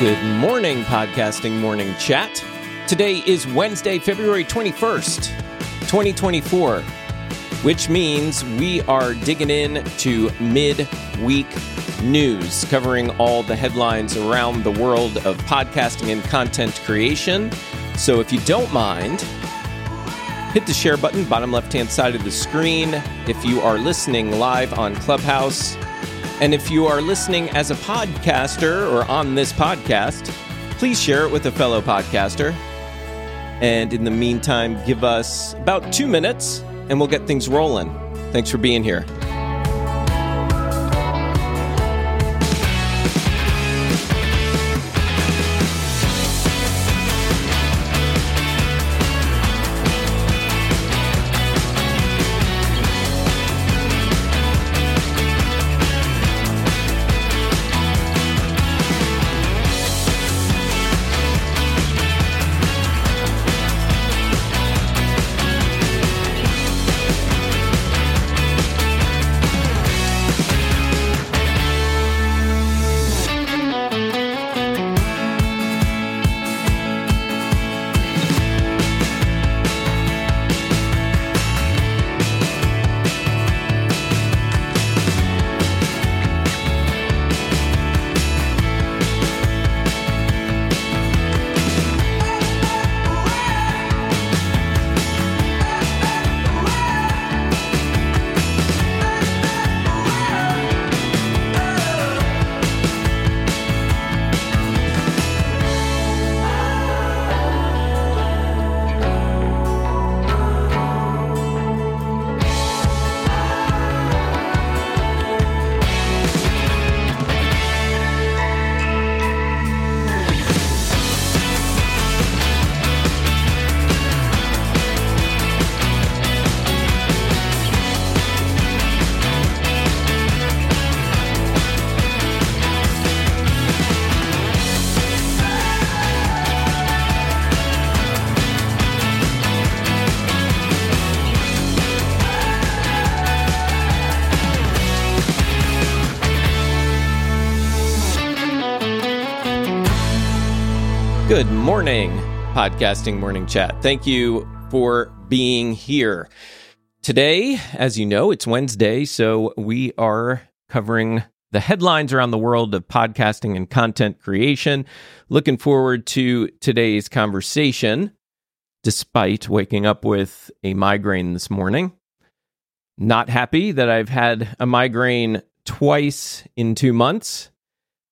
Good morning, podcasting morning chat. Today is Wednesday, February 21st, 2024, which means we are digging in to mid-week news, covering all the headlines around the world of podcasting and content creation. So if you don't mind, hit the share button, bottom left hand side of the screen. If you are listening live on Clubhouse, and if you are listening as a podcaster or on this podcast, please share it with a fellow podcaster. And in the meantime, give us about two minutes and we'll get things rolling. Thanks for being here. Good morning, podcasting morning chat. Thank you for being here. Today, as you know, it's Wednesday, so we are covering the headlines around the world of podcasting and content creation. Looking forward to today's conversation, despite waking up with a migraine this morning. Not happy that I've had a migraine twice in two months.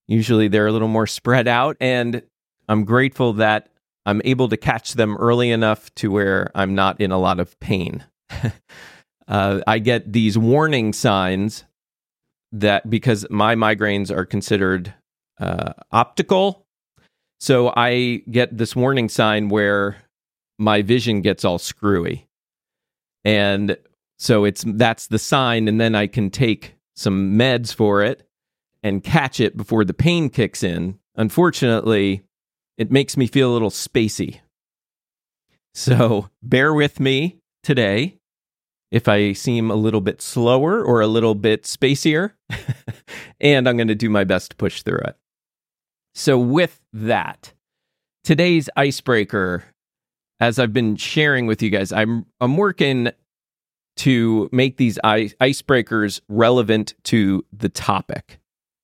Usually they're a little more spread out. And I'm grateful that I'm able to catch them early enough to where I'm not in a lot of pain. uh, I get these warning signs that because my migraines are considered uh, optical, so I get this warning sign where my vision gets all screwy, and so it's that's the sign, and then I can take some meds for it and catch it before the pain kicks in. Unfortunately, it makes me feel a little spacey. So bear with me today if I seem a little bit slower or a little bit spacier, and I'm going to do my best to push through it. So, with that, today's icebreaker, as I've been sharing with you guys, I'm I'm working to make these ice, icebreakers relevant to the topic,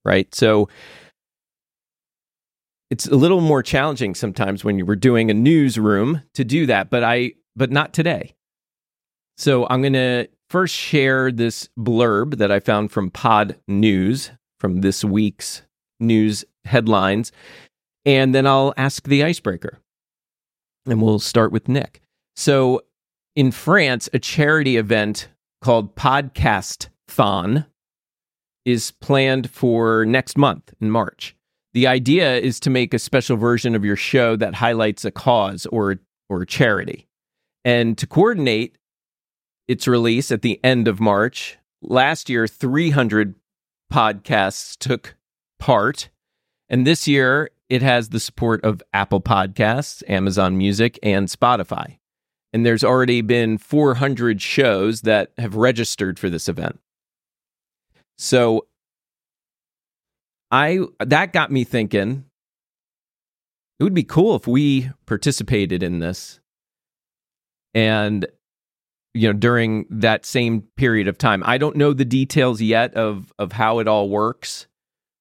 right? So, it's a little more challenging sometimes when you were doing a newsroom to do that, but I but not today. So I'm going to first share this blurb that I found from Pod News from this week's news headlines, and then I'll ask the icebreaker. And we'll start with Nick. So in France, a charity event called Podcast Thon is planned for next month in March. The idea is to make a special version of your show that highlights a cause or or charity. And to coordinate its release at the end of March, last year 300 podcasts took part, and this year it has the support of Apple Podcasts, Amazon Music, and Spotify. And there's already been 400 shows that have registered for this event. So I that got me thinking. It would be cool if we participated in this. And you know during that same period of time i don't know the details yet of of how it all works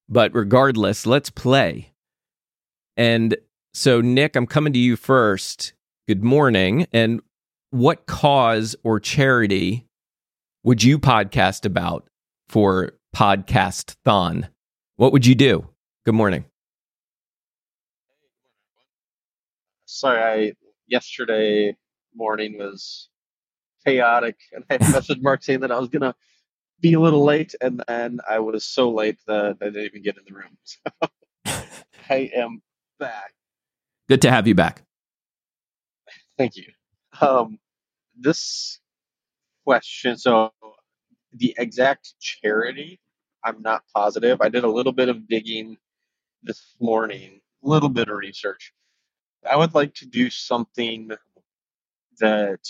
but regardless let's play. And so nick i'm coming to you first. Good morning. And what cause or charity would you podcast about for podcast thon what would you do good morning sorry i yesterday morning was chaotic, and I messaged Mark saying that I was gonna be a little late, and then I was so late that I didn't even get in the room. So I am back. Good to have you back. Thank you. Um, this question, so the exact charity, I'm not positive. I did a little bit of digging this morning, a little bit of research. I would like to do something that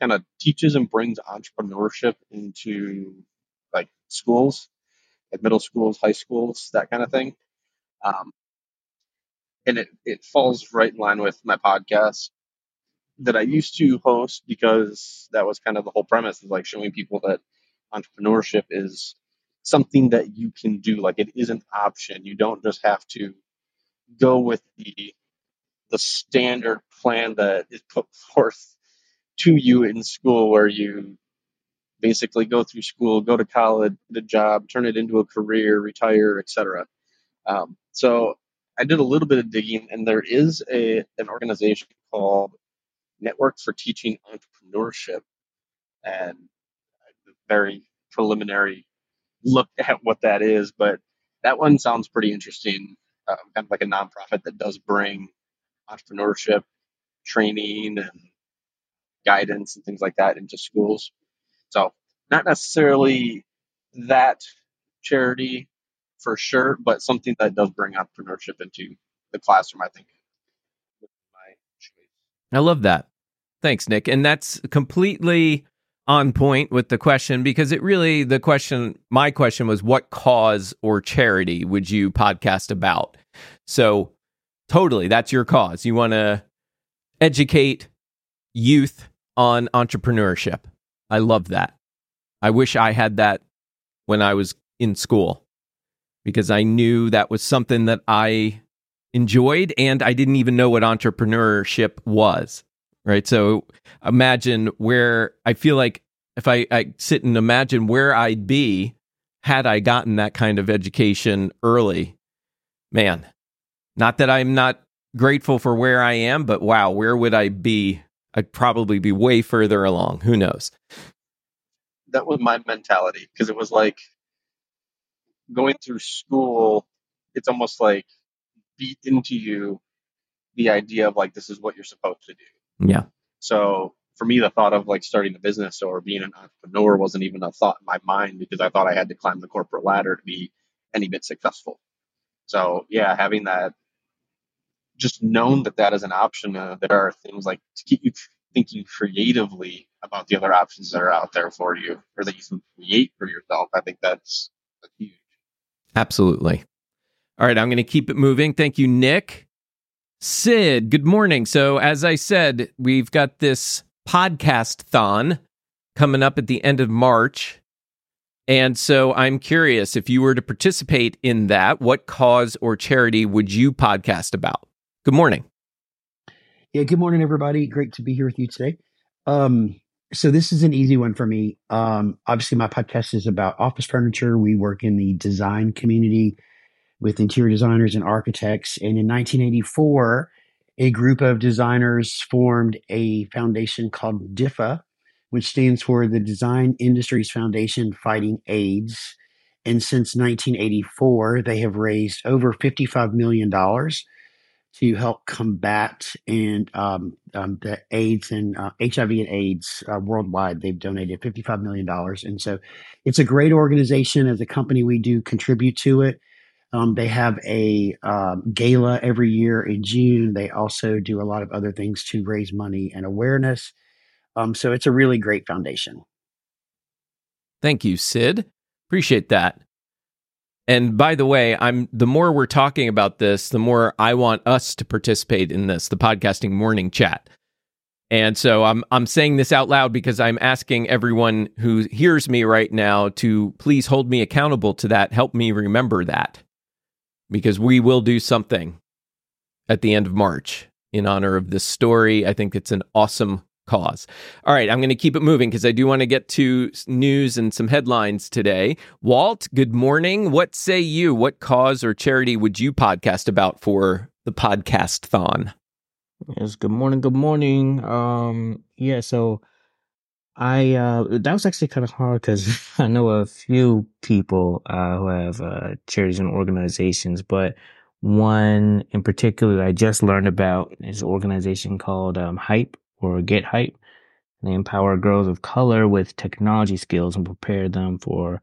kind of teaches and brings entrepreneurship into like schools, like middle schools, high schools, that kind of thing. Um, and it, it falls right in line with my podcast that I used to host because that was kind of the whole premise is like showing people that entrepreneurship is something that you can do. Like it is an option. You don't just have to go with the the standard plan that is put forth to you in school where you basically go through school, go to college, get a job, turn it into a career, retire, etc. Um, so I did a little bit of digging, and there is a an organization called Network for Teaching Entrepreneurship, and very preliminary look at what that is, but that one sounds pretty interesting. Uh, kind of like a nonprofit that does bring entrepreneurship training and guidance and things like that into schools. So not necessarily that charity for sure, but something that does bring entrepreneurship into the classroom, I think. I love that. Thanks, Nick. And that's completely on point with the question because it really, the question, my question was, what cause or charity would you podcast about? So, totally, that's your cause. You want to educate youth on entrepreneurship. I love that. I wish I had that when I was in school because I knew that was something that I enjoyed and I didn't even know what entrepreneurship was. Right. So imagine where I feel like if I, I sit and imagine where I'd be had I gotten that kind of education early, man, not that I'm not grateful for where I am, but wow, where would I be I'd probably be way further along. Who knows? That was my mentality because it was like going through school, it's almost like beat into you the idea of like this is what you're supposed to do. Yeah. So for me, the thought of like starting a business or being an entrepreneur wasn't even a thought in my mind because I thought I had to climb the corporate ladder to be any bit successful. So yeah, having that just known that that is an option. Uh, there are things like to keep you thinking creatively about the other options that are out there for you or that you can create for yourself. I think that's, that's huge. Absolutely. All right, I'm going to keep it moving. Thank you, Nick. Sid, good morning. So, as I said, we've got this Podcasthon coming up at the end of March. And so I'm curious if you were to participate in that, what cause or charity would you podcast about? Good morning. Yeah, good morning, everybody. Great to be here with you today. Um, so this is an easy one for me. Um, obviously, my podcast is about office furniture. We work in the design community with interior designers and architects. And in 1984, a group of designers formed a foundation called DIFA, which stands for the Design Industries Foundation Fighting AIDS. And since 1984, they have raised over $55 million to help combat and um, um, the AIDS and uh, HIV and AIDS uh, worldwide. They've donated $55 million. And so it's a great organization. As a company, we do contribute to it. Um, they have a um, gala every year in June. They also do a lot of other things to raise money and awareness. Um, so it's a really great foundation. Thank you, Sid. Appreciate that. And by the way, I'm the more we're talking about this, the more I want us to participate in this, the podcasting morning chat. And so I'm I'm saying this out loud because I'm asking everyone who hears me right now to please hold me accountable to that. Help me remember that. Because we will do something at the end of March in honor of this story. I think it's an awesome cause. All right, I'm going to keep it moving because I do want to get to news and some headlines today. Walt, good morning. What say you? What cause or charity would you podcast about for the Podcasthon? Yes, good morning, good morning. Um, yeah, so I uh that was actually kind of hard because I know a few people uh who have uh charities and organizations, but one in particular I just learned about is an organization called um, Hype or Get Hype. They empower girls of color with technology skills and prepare them for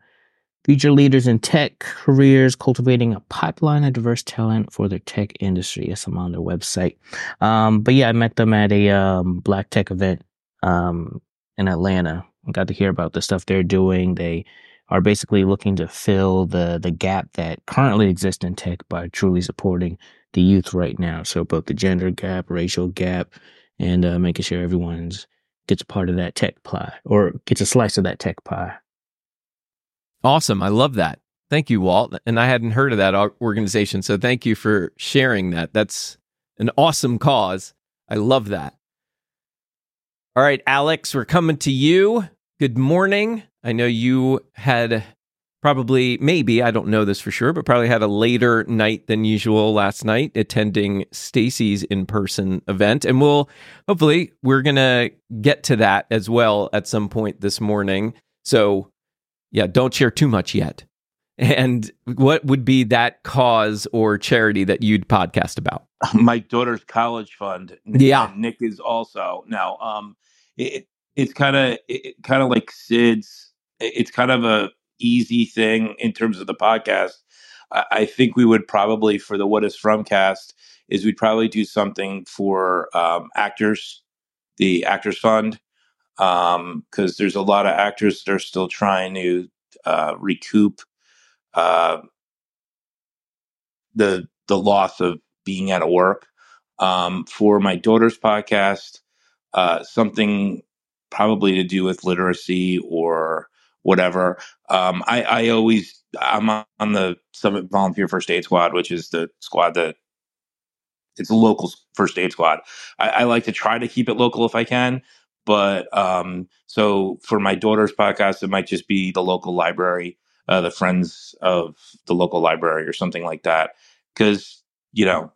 future leaders in tech careers, cultivating a pipeline of diverse talent for the tech industry. Yes, I'm on their website. Um, but yeah, I met them at a um, black tech event um, in Atlanta. I got to hear about the stuff they're doing. They are basically looking to fill the the gap that currently exists in tech by truly supporting the youth right now. So both the gender gap, racial gap, and uh, making sure everyone's gets a part of that tech pie or gets a slice of that tech pie. Awesome. I love that. Thank you, Walt. And I hadn't heard of that organization. So thank you for sharing that. That's an awesome cause. I love that. All right, Alex, we're coming to you. Good morning. I know you had probably, maybe, I don't know this for sure, but probably had a later night than usual last night attending Stacy's in person event. And we'll hopefully, we're going to get to that as well at some point this morning. So yeah, don't share too much yet. And what would be that cause or charity that you'd podcast about? My daughter's college fund. Yeah, Nick is also now. Um, it, it's kind of it, kind of like Sid's. It's kind of a easy thing in terms of the podcast. I, I think we would probably for the What Is From cast is we'd probably do something for um, actors, the Actors Fund, because um, there's a lot of actors that are still trying to uh, recoup uh, the the loss of being out of work. Um, for my daughter's podcast, uh, something probably to do with literacy or whatever. Um, I, I always I'm on the Summit Volunteer First Aid Squad, which is the squad that it's a local first aid squad. I, I, like to try to keep it local if I can. But um, so for my daughter's podcast, it might just be the local library, uh, the friends of the local library, or something like that. Because you know,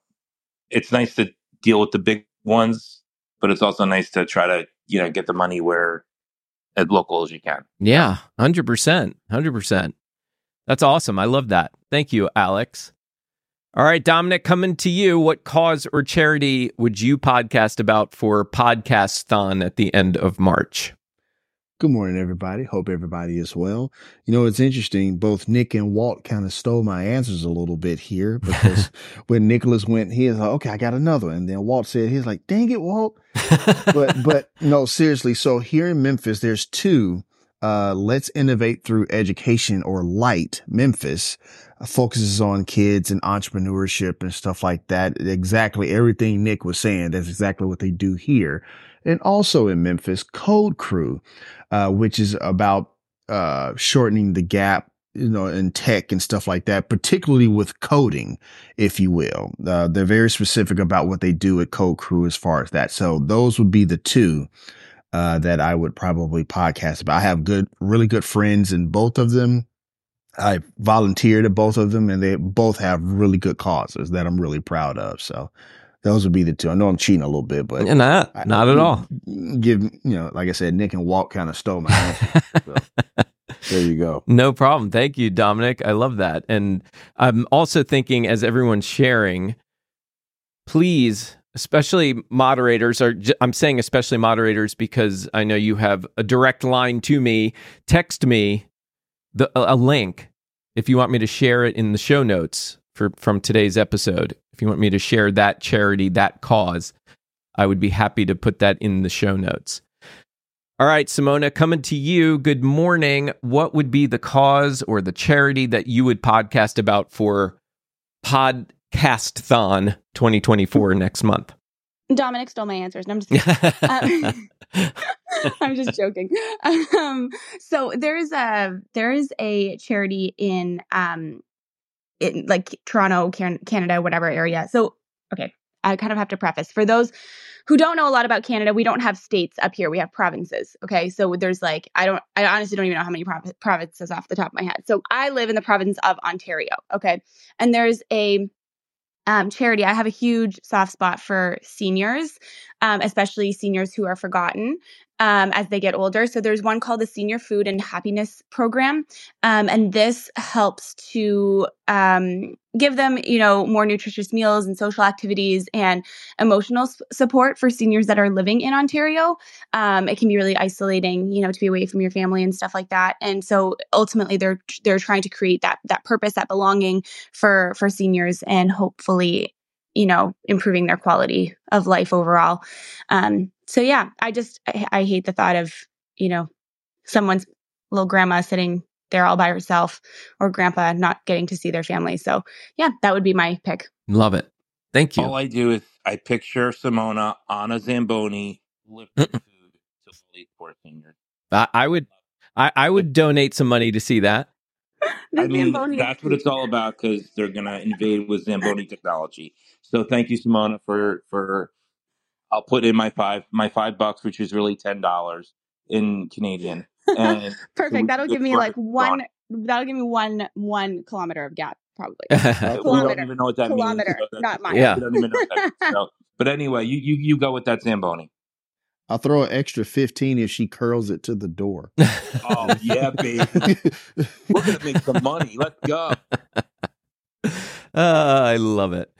it's nice to deal with the big ones, but it's also nice to try to you know get the money where as local as you can. Yeah, hundred percent, hundred percent. That's awesome. I love that. Thank you, Alex. All right, Dominic, coming to you. What cause or charity would you podcast about for Podcasthon at the end of March? Good morning, everybody. Hope everybody is well. You know, it's interesting. Both Nick and Walt kind of stole my answers a little bit here because when Nicholas went, he was like, okay, I got another. And then Walt said, he's like, dang it, Walt. but, but no, seriously. So here in Memphis, there's two, uh, let's innovate through education or LITE Memphis focuses on kids and entrepreneurship and stuff like that. Exactly everything Nick was saying. That's exactly what they do here. And also in Memphis, Code Crew, uh, which is about, uh, shortening the gap, you know, in tech and stuff like that, particularly with coding, if you will. Uh, they're very specific about what they do at Code Crew as far as that. So those would be the two. Uh, that I would probably podcast about. I have good, really good friends in both of them. I volunteered at both of them and they both have really good causes that I'm really proud of. So those would be the two. I know I'm cheating a little bit, but not, I, not at all. Give, you know, like I said, Nick and Walt kind of stole my answer. so, there you go. No problem. Thank you, Dominic. I love that. And I'm also thinking as everyone's sharing, please, especially moderators are I'm saying especially moderators because I know you have a direct line to me. Text me the a link if you want me to share it in the show notes for from today's episode. If you want me to share that charity, that cause, I would be happy to put that in the show notes. All right, Simona, coming to you. Good morning. What would be the cause or the charity that you would podcast about for Podcasthon 2024 next month? Dominic stole my answers. No, I'm just um, I'm just joking. Um, so there's a there is a charity in um in like Toronto, Can- Canada, whatever area. So okay, I kind of have to preface for those who don't know a lot about Canada, we don't have states up here. We have provinces. Okay. So there's like, I don't, I honestly don't even know how many prov- provinces off the top of my head. So I live in the province of Ontario. Okay. And there's a um, charity. I have a huge soft spot for seniors, um, especially seniors who are forgotten um, as they get older. So there's one called the Senior Food and Happiness Program, um, and this helps to um, give them, you know, more nutritious meals and social activities and emotional s- support for seniors that are living in Ontario. Um, it can be really isolating, you know, to be away from your family and stuff like that. And so ultimately, they're they're trying to create that that purpose, that belonging for for seniors, and hopefully you know improving their quality of life overall um so yeah i just I, I hate the thought of you know someone's little grandma sitting there all by herself or grandpa not getting to see their family so yeah that would be my pick Love it. Thank you. All I do is I picture Simona on a Zamboni lifting food to all these poor seniors. I, I would I, I would donate some money to see that. The I mean, Zamboni- that's what it's all about because they're gonna invade with Zamboni technology. So thank you, Simona, for for. I'll put in my five my five bucks, which is really ten dollars in Canadian. And perfect that'll give me like one Ron. that'll give me one one kilometer of gap probably we don't even know what that Kilometer, means. so not that's- mile. Yeah. we don't even know what that means. So, but anyway, you, you you go with that Zamboni. I'll throw an extra 15 if she curls it to the door. Oh yeah, baby. We're gonna make some money. Let's go. Uh, I love it.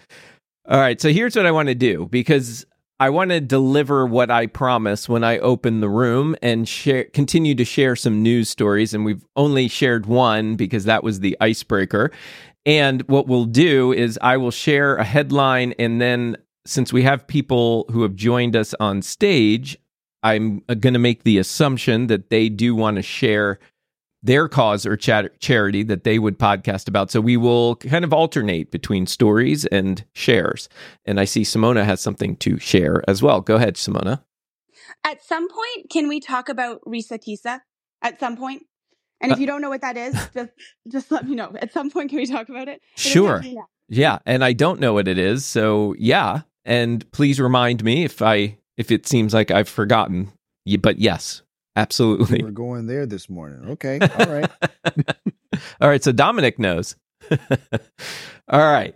All right, so here's what I want to do because I want to deliver what I promise when I open the room and share continue to share some news stories and we've only shared one because that was the icebreaker. And what we'll do is I will share a headline and then since we have people who have joined us on stage, I'm uh, going to make the assumption that they do want to share their cause or chat- charity that they would podcast about. So we will kind of alternate between stories and shares. And I see Simona has something to share as well. Go ahead, Simona. At some point, can we talk about Reesa Teesa? At some point? And if uh you don't know what that is, just just let me know. At some point, can we talk about it? It Sure. have to be now. Yeah, and I don't know what it is. So yeah, and please remind me if I if it seems like I've forgotten. But yes, absolutely. We're going there this morning. Okay. All right. All right, so Dominic knows. All right.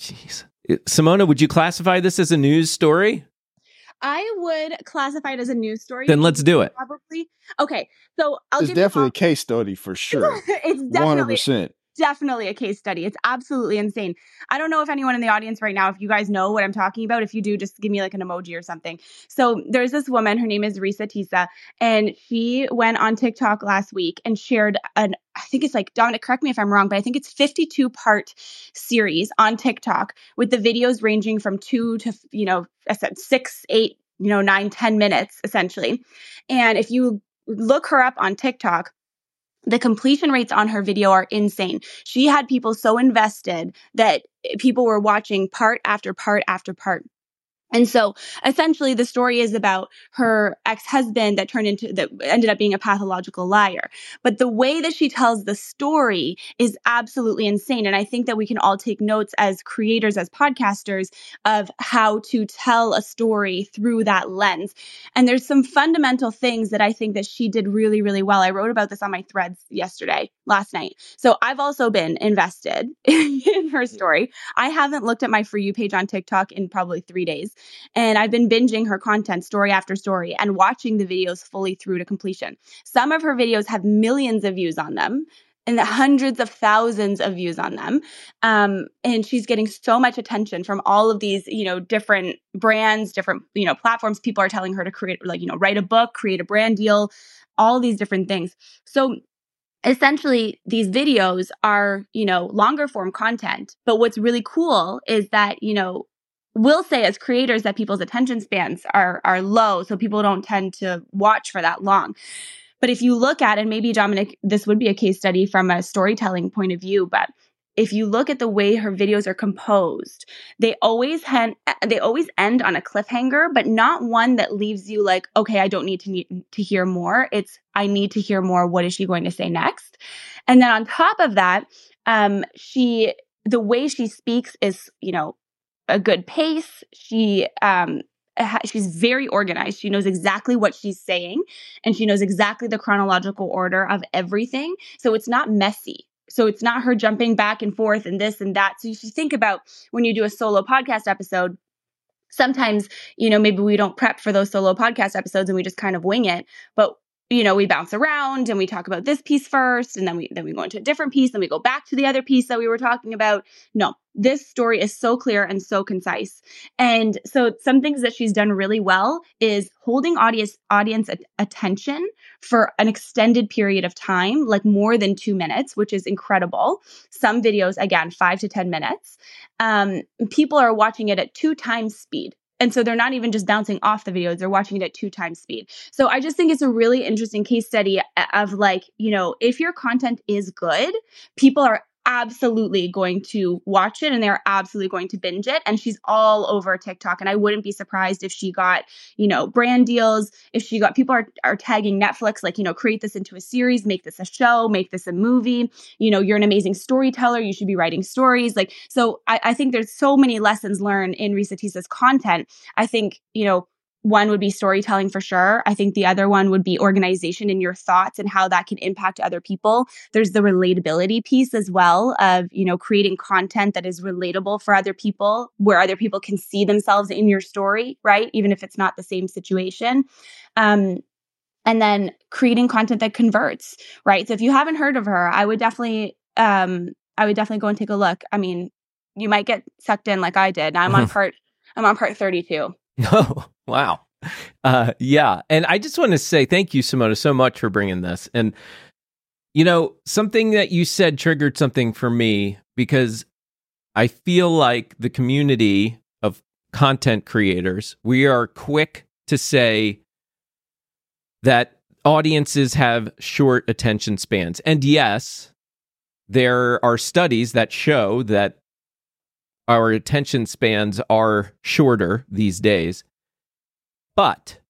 Jeez. Simona, would you classify this as a news story? I would classify it as a news story. Then let's do it. Probably. Okay, so I'll it's give you definitely a case study for sure. it's definitely 100%. Definitely a case study. It's absolutely insane. I don't know if anyone in the audience right now, if you guys know what I'm talking about. If you do, just give me like an emoji or something. So there's this woman, her name is Reesa Teesa, and she went on TikTok last week and shared an, I think it's like, Dominic, correct me if I'm wrong, but I think it's 52 part series on TikTok with the videos ranging from two to, you know, I said six, eight, you know, nine, ten minutes essentially. And if you look her up on TikTok, the completion rates on her video are insane. She had people so invested that people were watching part after part after part. And so essentially the story is about her ex-husband that turned into that ended up being a pathological liar. But the way that she tells the story is absolutely insane and I think that we can all take notes as creators as podcasters of how to tell a story through that lens. And there's some fundamental things that I think that she did really really well. I wrote about this on my threads yesterday, last night. So I've also been invested in her mm-hmm. story. I haven't looked at my for you page on TikTok in probably 3 days. And I've been binging her content story after story and watching the videos fully through to completion. Some of her videos have millions of views on them and hundreds of thousands of views on them. Um, and she's getting so much attention from all of these, you know, different brands, different, you know, platforms. People are telling her to create, like, you know, write a book, create a brand deal, all these different things. So essentially these videos are you know longer form content but what's really cool is that you know will say as creators that people's attention spans are are low, so people don't tend to watch for that long. But if you look at, and maybe Dominic, this would be a case study from a storytelling point of view, but if you look at the way her videos are composed, they always hen- they always end on a cliffhanger, but not one that leaves you like, okay, I don't need to need to hear more. It's I need to hear more. What is she going to say next? And then on top of that, um, she the way she speaks is, you know, a good pace. She um she's very organized. She knows exactly what she's saying and she knows exactly the chronological order of everything. So it's not messy. So it's not her jumping back and forth and this and that. So if you think about when you do a solo podcast episode, sometimes, you know, maybe we don't prep for those solo podcast episodes and we just kind of wing it. But you know, we bounce around and we talk about this piece first and then we then we go into a different piece and we go back to the other piece that we were talking about. No, this story is so clear and so concise. And so some things that she's done really well is holding audience audience attention for an extended period of time, like more than 2 minutes, which is incredible. Some videos again 5 to 10 minutes. Um, people are watching it at two times speed and so they're not even just bouncing off the videos, they're watching it at two times speed. So I just think it's a really interesting case study uh, of like, you know, if your content is good, people are absolutely going to watch it and they're absolutely going to binge it. And she's all over TikTok. And I wouldn't be surprised if she got, you know, brand deals, if she got people are, are tagging Netflix, like, you know, create this into a series, make this a show, make this a movie. You know, you're an amazing storyteller. You should be writing stories. Like, so I, I think there's so many lessons learned in Reesa Teesa's content. I think, you know, one would be storytelling for sure. I think the other one would be organization in your thoughts and how that can impact other people. There's the relatability piece as well of, you know, creating content that is relatable for other people, where other people can see themselves in your story, right? Even if it's not the same situation. Um, and then creating content that converts, right? So if you haven't heard of her, I would definitely, um, I would definitely go and take a look. I mean, you might get sucked in like I did. Now I'm on part, I'm on part 32. Oh, wow. Uh, yeah. And I just want to say thank you, Simona, so much for bringing this. And, you know, something that you said triggered something for me because I feel like the community of content creators, we are quick to say that audiences have short attention spans. And yes, there are studies that show that our attention spans are shorter these days. But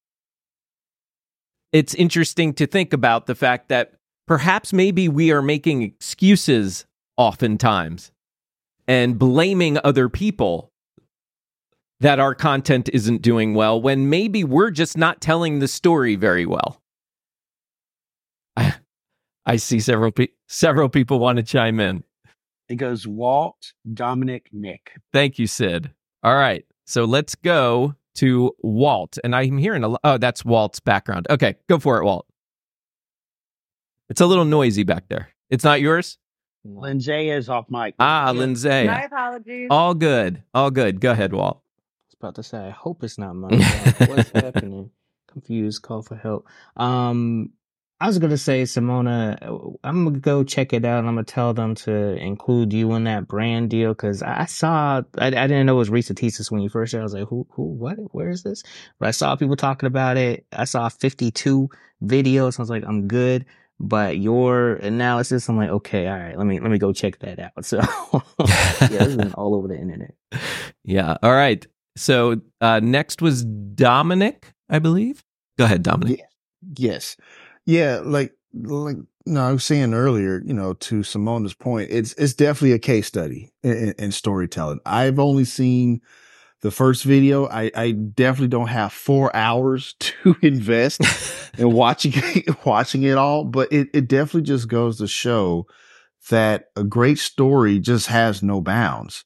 it's interesting to think about the fact that perhaps maybe we are making excuses oftentimes and blaming other people that our content isn't doing well when maybe we're just not telling the story very well. I, see several pe- several people want to chime in. It goes Walt, Dominic, Nick. Thank you, Sid. All right. So let's go to Walt. And I'm hearing a oh, that's Walt's background. Okay, go for it, Walt. It's a little noisy back there. It's not yours? Lindsay is off mic. Ah, Lindsay. My apologies. All good. All good. Go ahead, Walt. I was about to say, I hope it's not mine. What's happening? Confused, call for help. Um, I was gonna say, Simona, I'm gonna go check it out. and I'm gonna tell them to include you in that brand deal because I saw, I, I, didn't know it was Reesa Teesa's when you first said. I was like, who, who, what, where is this? But I saw people talking about it. I saw 52 videos. I was like, I'm good. But your analysis, I'm like, okay, all right, let me let me go check that out. So yeah, this is all over the internet. Yeah. All right. So uh, next was Dominic, I believe. Go ahead, Dominic. Yes. Yeah, like like no, I was saying earlier, you know, to Simona's point, it's it's definitely a case study in, in storytelling. I've only seen the first video. I, I definitely don't have four hours to invest in watching watching it all, but it, it definitely just goes to show that a great story just has no bounds.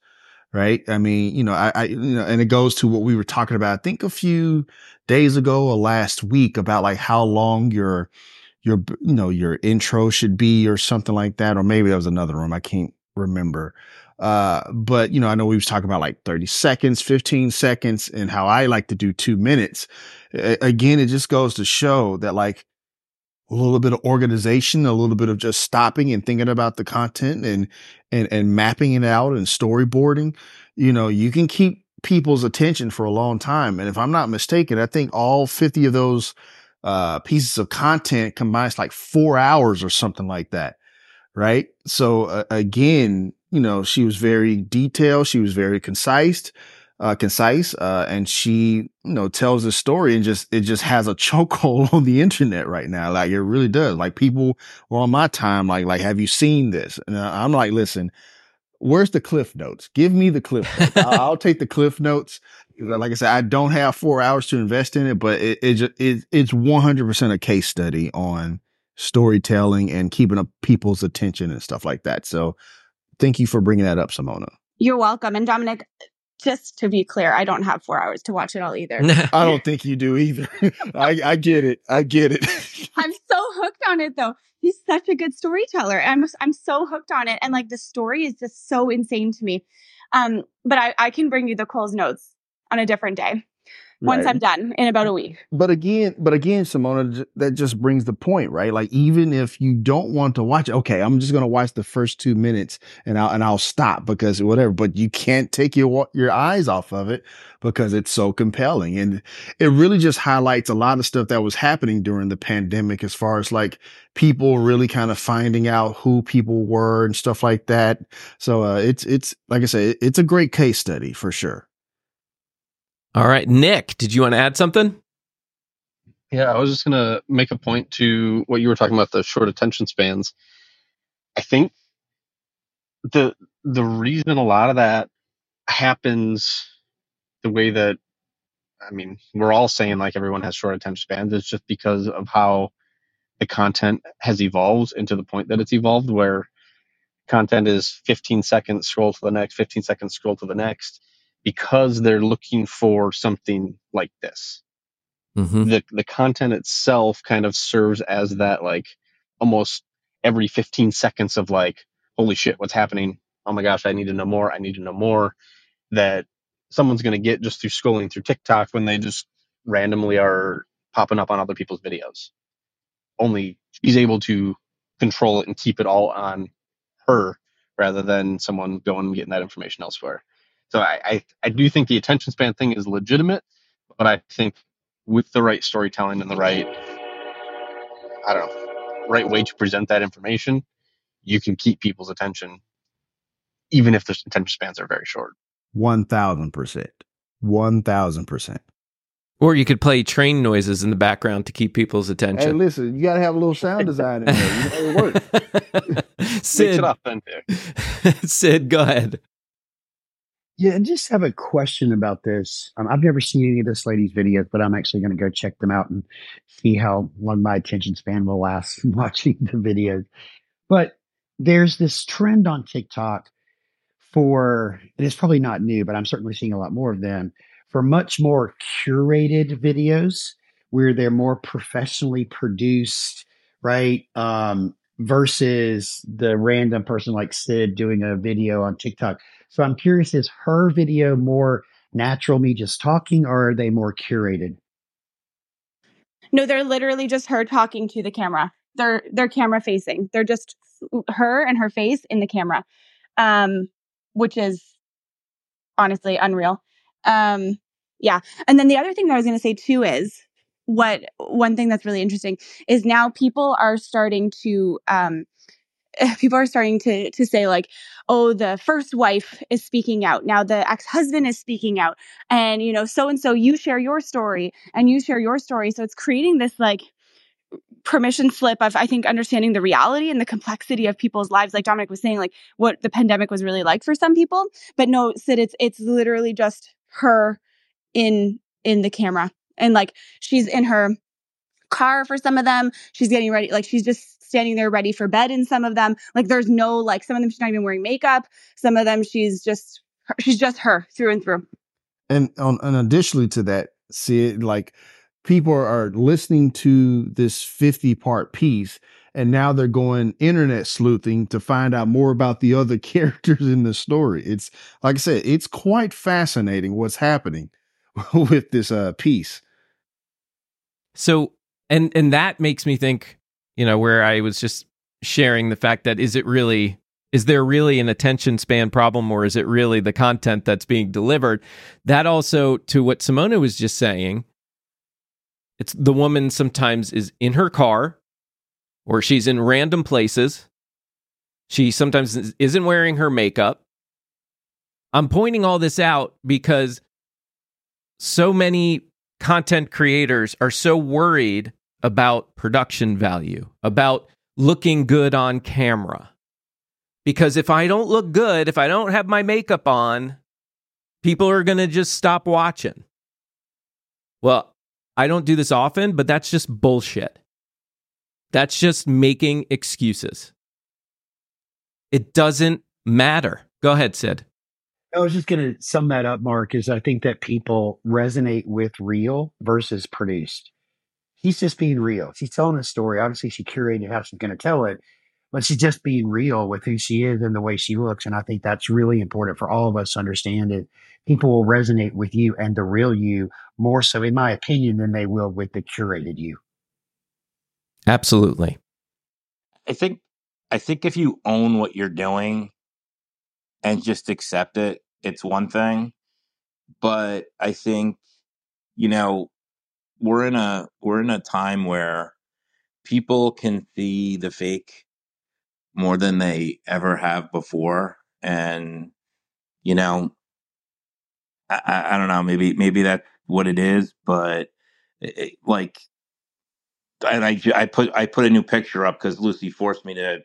Right. I mean, you know, I, I, you know, and it goes to what we were talking about, I think a few days ago or last week about like how long your, your, you know, your intro should be or something like that. Or maybe that was another room. I can't remember. Uh, but you know, I know we was talking about like 30 seconds, 15 seconds and how I like to do two minutes. A- again, it just goes to show that like a little bit of organization, a little bit of just stopping and thinking about the content and, and, and mapping it out and storyboarding, you know, you can keep people's attention for a long time. And if I'm not mistaken, I think all 50 of those uh, pieces of content combines like four hours or something like that. Right. So uh, again, you know, she was very detailed. She was very concise, uh, concise, uh, and she, you know, tells the story and just, it just has a chokehold on the internet right now. Like it really does. Like people were on my time, like, like, have you seen this? And I'm like, listen, where's the cliff notes? Give me the cliff notes. I'll, take the cliff notes. Like I said, I don't have four hours to invest in it, but it, it, just, it it's 100% a case study on storytelling and keeping up people's attention and stuff like that. So thank you for bringing that up, Simona. You're welcome. And Dominic, just to be clear, I don't have four hours to watch it all either. I don't think you do either. I, I get it. I get it. I'm so hooked on it though. He's such a good storyteller. I'm I'm so hooked on it. And like the story is just so insane to me. Um, but I, I can bring you the Coles notes on a different day once right. I'm done in about a week. But again, but again, Simona, that just brings the point, right? Like even if you don't want to watch, okay, I'm just going to watch the first two minutes and I'll and I'll stop because whatever. But you can't take your your eyes off of it because it's so compelling, and it really just highlights a lot of stuff that was happening during the pandemic, as far as like people really kind of finding out who people were and stuff like that. So uh, it's it's like I say, it's a great case study for sure. All right, Nick, did you want to add something? Yeah, I was just going to make a point to what you were talking about the short attention spans. I think the the reason a lot of that happens the way that I mean, we're all saying like everyone has short attention spans. It's just because of how the content has evolved into the point that it's evolved, where content is 15 seconds, scroll to the next, 15 seconds, scroll to the next because they're looking for something like this. Mm-hmm. The the content itself kind of serves as that like almost every 15 seconds of like holy shit what's happening oh my gosh i need to know more i need to know more that someone's going to get just through scrolling through tiktok when they just randomly are popping up on other people's videos only she's able to control it and keep it all on her rather than someone going and getting that information elsewhere so I, I, I do think the attention span thing is legitimate, but I think with the right storytelling and the right, I don't know, right way to present that information, you can keep people's attention, even if the attention spans are very short. One thousand percent. One thousand percent. Or you could play train noises in the background to keep people's attention. Hey, listen, you got to have a little sound design in there. You know, it works. Sid, Sid, go ahead. Yeah, and just have a question about this. Um, I've never seen any of this lady's videos, but I'm actually going to go check them out and see how long my attention span will last watching the videos. But there's this trend on TikTok for, and it's probably not new, but I'm certainly seeing a lot more of them for much more curated videos where they're more professionally produced, right? Um, versus the random person like Sid doing a video on TikTok. So I'm curious, is her video more natural, me just talking, or are they more curated? No, they're literally just her talking to the camera. They're they're camera facing. They're just her and her face in the camera, um, which is honestly unreal. Um, yeah, and then the other thing that I was going to say too is what one thing that's really interesting is now people are starting to um, people are starting to to say like oh the first wife is speaking out. Now the ex-husband is speaking out. And you know so and so you share your story and you share your story. So it's creating this like permission slip of i think understanding the reality and the complexity of people's lives. Like dominic was saying like what the pandemic was really like for some people. But no sid it's it's literally just her in in the camera and like she's in her car for some of them she's getting ready like she's just standing there ready for bed in some of them. Like there's no like some of them she's not even wearing makeup. Some of them she's just she's just her through and through. And on and additionally to that, see like people are listening to this 50 part piece and now they're going internet sleuthing to find out more about the other characters in the story. It's like I said, it's quite fascinating what's happening with this uh piece. So and and that makes me think you know, where I was just sharing the fact that is it really Is there really an attention span problem or is it really the content that's being delivered? That also, to what Simona was just saying, it's the woman sometimes is in her car or she's in random places. She sometimes isn't wearing her makeup. I'm pointing all this out because so many content creators are so worried about production value, about looking good on camera. Because if I don't look good, if I don't have my makeup on, people are going to just stop watching. Well, I don't do this often, but that's just bullshit. That's just making excuses. It doesn't matter. Go ahead, Sid. I was just going to sum that up, Mark, is I think that people resonate with real versus produced. She's just being real. She's telling a story. Obviously, she curated how she's going to tell it, but she's just being real with who she is and the way she looks. And I think that's really important for all of us to understand it. People will resonate with you and the real you more so, in my opinion, than they will with the curated you. Absolutely. I think I think if you own what you're doing and just accept it, it's one thing. But I think, you know, we're in a we're in a time where people can see the fake more than they ever have before. And, you know, I, I, don't know, maybe maybe that's what it is, but it, it, like and I, I put I put a new picture up because Lucy forced me to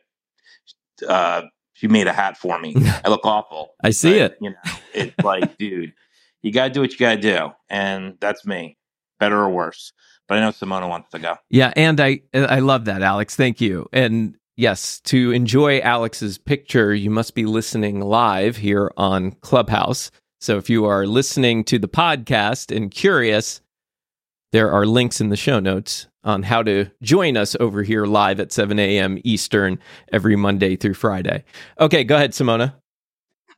uh, she made a hat for me. I look awful. I see but, it. You know, it's like, dude, you got to do what you got to do, and that's me, better or worse. But I know Simona wants to go. Yeah, and I I love that, Alex. Thank you. And yes, to enjoy Alex's picture, you must be listening live here on Clubhouse. So if you are listening to the podcast and curious, there are links in the show notes on how to join us over here live at 7 a.m. Eastern every Monday through Friday. Okay, go ahead, Simona.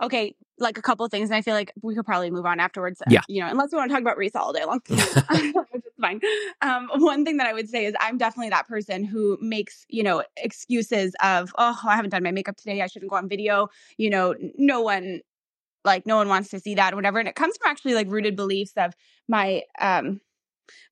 Okay, like a couple of things, and I feel like we could probably move on afterwards. Yeah. You know, unless we want to talk about Reese all day long, which is fine. Um, one thing that I would say is I'm definitely that person who makes, you know, excuses of, oh, I haven't done my makeup today. I shouldn't go on video. You know, no one like no one wants to see that or whatever and it comes from actually like rooted beliefs of my um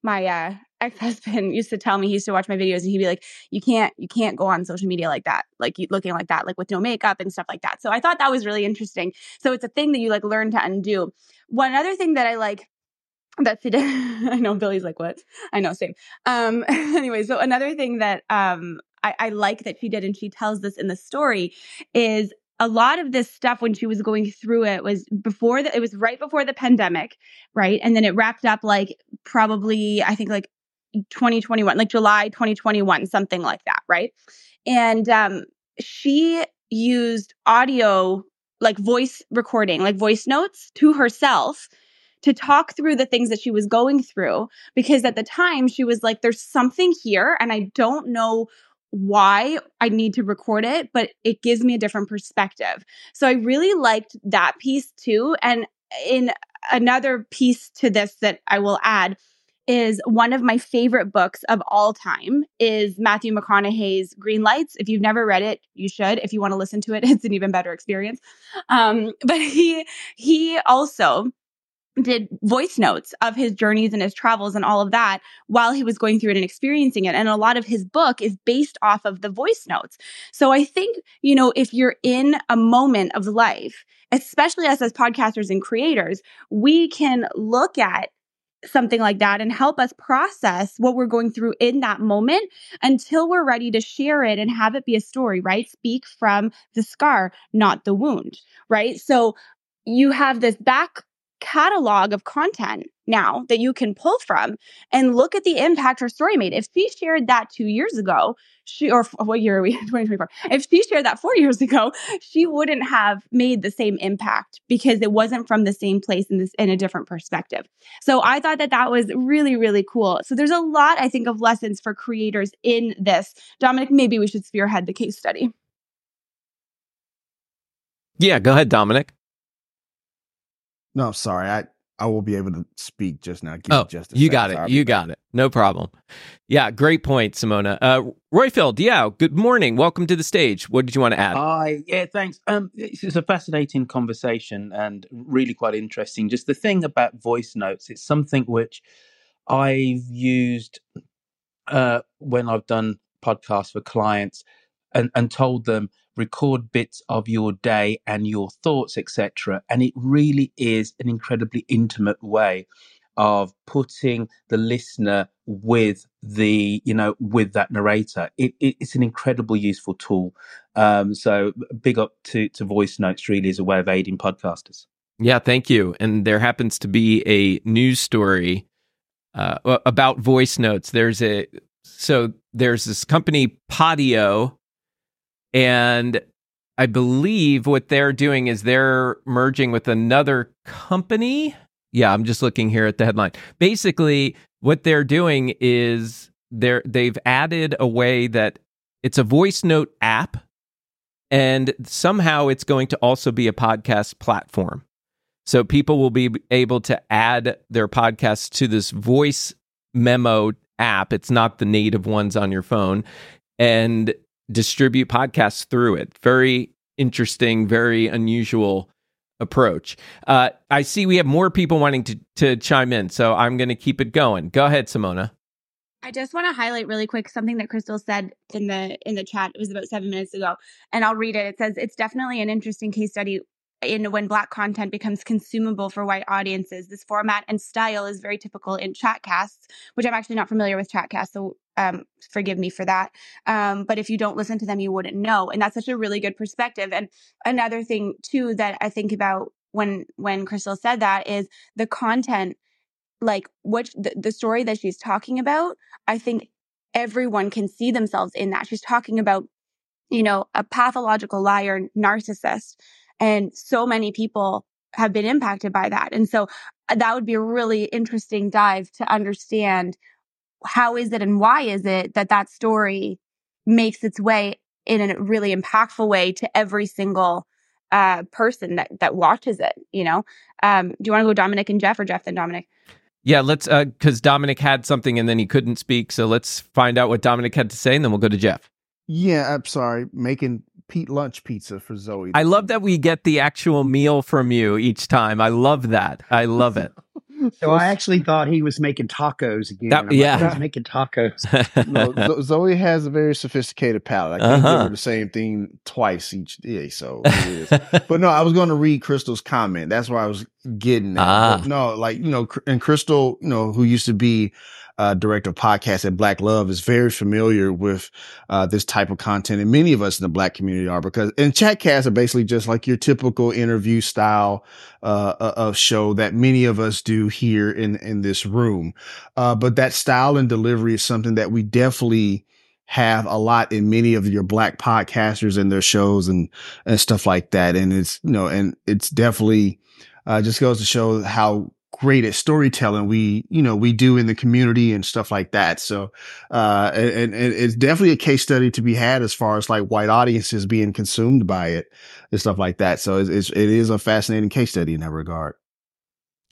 my uh ex-husband used to tell me he used to watch my videos and he'd be like you can't you can't go on social media like that like you looking like that like with no makeup and stuff like that. So i thought that was really interesting. So it's a thing that you like learn to undo. One other thing that i like that she did i know billy's like what? I know same. Um anyway so another thing that um I, I like that she did and she tells this in the story is a lot of this stuff when she was going through it was before the, it was right before the pandemic, right? And then it wrapped up like probably I think like 2021, like July 2021, something like that, right? And um she used audio like voice recording, like voice notes to herself to talk through the things that she was going through because at the time she was like there's something here and I don't know why I need to record it, but it gives me a different perspective. So I really liked that piece too. And in another piece to this that I will add is one of my favorite books of all time is Matthew McConaughey's Green Lights. If you've never read it, you should. If you want to listen to it, it's an even better experience. Um, but he he also did voice notes of his journeys and his travels and all of that while he was going through it and experiencing it. And a lot of his book is based off of the voice notes. So I think, you know, if you're in a moment of life, especially us as podcasters and creators, we can look at something like that and help us process what we're going through in that moment until we're ready to share it and have it be a story, right? Speak from the scar, not the wound, right? So you have this back catalog of content now that you can pull from and look at the impact her story made. If she shared that two years ago, she or what year are we? 2024. If she shared that four years ago, she wouldn't have made the same impact because it wasn't from the same place in this in a different perspective. So I thought that that was really really cool. So there's a lot I think of lessons for creators in this. Dominic, maybe we should spearhead the case study. Yeah, go ahead, Dominic. No, I'm sorry. I I will be able to speak just now. Give Oh, just a you second. got So it. I'll You back. got it. No problem. Yeah, great point, Simona. Uh, Royfield, yeah, good morning. Welcome to the stage. What did you want to add? Hi, yeah, thanks. Um, it's, it's a fascinating conversation and really quite interesting. Just the thing about voice notes, it's something which I've used uh, when I've done podcasts for clients and, and told them record bits of your day and your thoughts, etc. And it really is an incredibly intimate way of putting the listener with the you know with that narrator it, it, it's an incredible useful tool um so big up to to voice notes really as a way of aiding podcasters Yeah, thank you. And there happens to be a news story uh, about voice notes. There's a so there's this company Podio, and I believe what they're doing is they're merging with another company. Yeah, I'm just looking here at the headline. Basically, what they're doing is they're they've added a way that it's a voice note app, and somehow it's going to also be a podcast platform. So people will be able to add their podcasts to this voice memo app. It's not the native ones on your phone and distribute podcasts through it. Very interesting, very unusual approach. Uh, I see we have more people wanting to, to chime in, so I'm going to keep it going. Go ahead, Simona. I just want to highlight really quick something that Crystal said in the in the chat. It was about seven minutes ago, and I'll read it. It says it's definitely an interesting case study in when black content becomes consumable for white audiences. This format and style is very typical in chatcasts, which I'm actually not familiar with chatcasts, so um, forgive me for that. Um, but if you don't listen to them, you wouldn't know, and that's such a really good perspective. And another thing too that I think about when when Crystal said that is the content like what the, the story that she's talking about i think everyone can see themselves in that she's talking about you know a pathological liar narcissist and so many people have been impacted by that and so uh, that would be a really interesting dive to understand how is it and why is it that that story makes its way in a really impactful way to every single uh, person that that watches it you know um, do you want to go dominic and jeff or jeff then dominic Yeah, let's uh because Dominic had something and then he couldn't speak. So let's find out what Dominic had to say and then we'll go to Jeff. Yeah, I'm sorry. Making Pete lunch pizza for Zoe. I love that we get the actual meal from you each time. I love that. I love it. So I actually thought he was making tacos again. That- I'm like, yeah. he's making tacos. no, Zoe has a very sophisticated palate. I can't give Uh-huh. her the same thing twice each day. So it is. But no, I was going to read Crystal's comment. That's where I was getting at. Ah. But no, like, you know, and Crystal, you know, who used to be uh, director of podcast at Black Love is very familiar with uh, this type of content. And many of us in the black community are because, and chatcasts are basically just like your typical interview style uh, uh, of show that many of us do here in, in this room. Uh, but that style and delivery is something that we definitely have a lot in many of your black podcasters and their shows and, and stuff like that. And it's, you know, and it's definitely, uh, just goes to show how great at storytelling we, you know, we do in the community and stuff like that. So, uh, and, and it's definitely a case study to be had as far as like white audiences being consumed by it and stuff like that. So it's, it's it is a fascinating case study in that regard.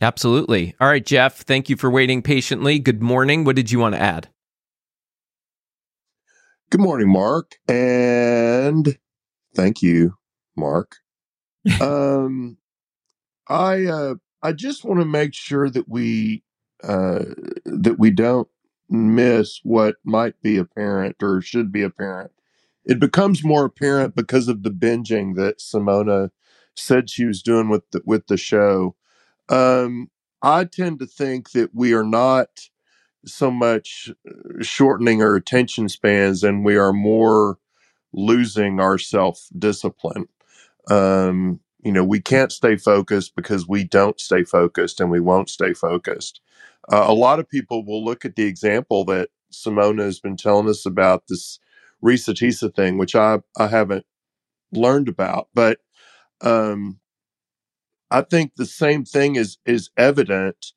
Absolutely. All right, Jeff, thank you for waiting patiently. Good morning. What did you want to add? Good morning, Mark, and thank you, Mark. um, I uh, I just want to make sure that we uh, that we don't miss what might be apparent or should be apparent. It becomes more apparent because of the binging that Simona said she was doing with the, with the show. Um, I tend to think that we are not so much uh, shortening our attention spans and we are more losing our self discipline. Um, you know, we can't stay focused because we don't stay focused and we won't stay focused. Uh, a lot of people will look at the example that Simona has been telling us about this Reesa Teesa thing, which I, I haven't learned about, but um, I think the same thing is is evident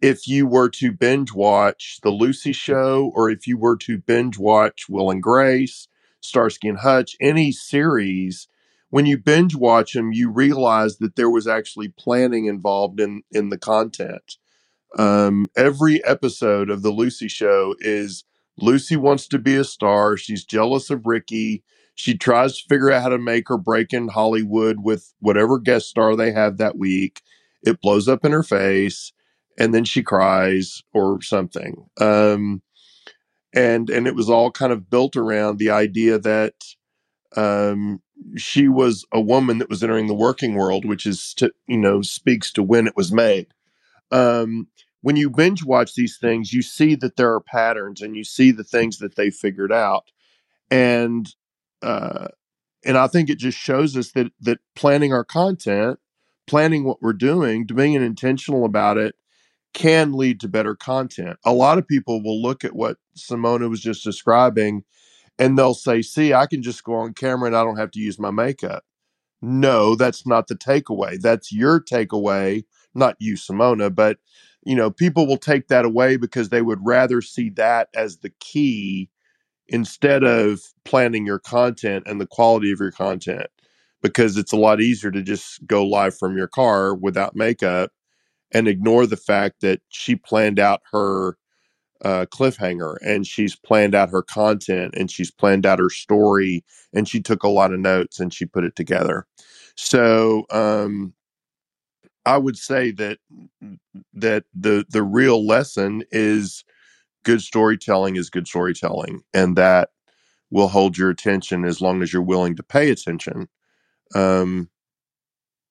if you were to binge watch the Lucy show or if you were to binge watch Will and Grace, Starsky and Hutch, any series when you binge watch them, you realize that there was actually planning involved in in the content. Um, every episode of the Lucy Show is Lucy wants to be a star. She's jealous of Ricky. She tries to figure out how to make her break in Hollywood with whatever guest star they have that week. It blows up in her face, and then she cries or something. Um, and and it was all kind of built around the idea that um, she was a woman that was entering the working world, which is to, you know speaks to when it was made. Um, when you binge watch these things, you see that there are patterns, and you see the things that they figured out, and uh, and I think it just shows us that that planning our content, planning what we're doing, being intentional about it, can lead to better content. A lot of people will look at what Simona was just describing and they'll say, See, I can just go on camera and I don't have to use my makeup. No, that's not the takeaway. That's your takeaway, not you, Simona, but you know, people will take that away because they would rather see that as the key instead of planning your content and the quality of your content because it's a lot easier to just go live from your car without makeup and ignore the fact that she planned out her uh, cliffhanger and she's planned out her content and she's planned out her story and she took a lot of notes and she put it together. So um, I would say that that the the real lesson is good storytelling is good storytelling and that will hold your attention as long as you're willing to pay attention. Um,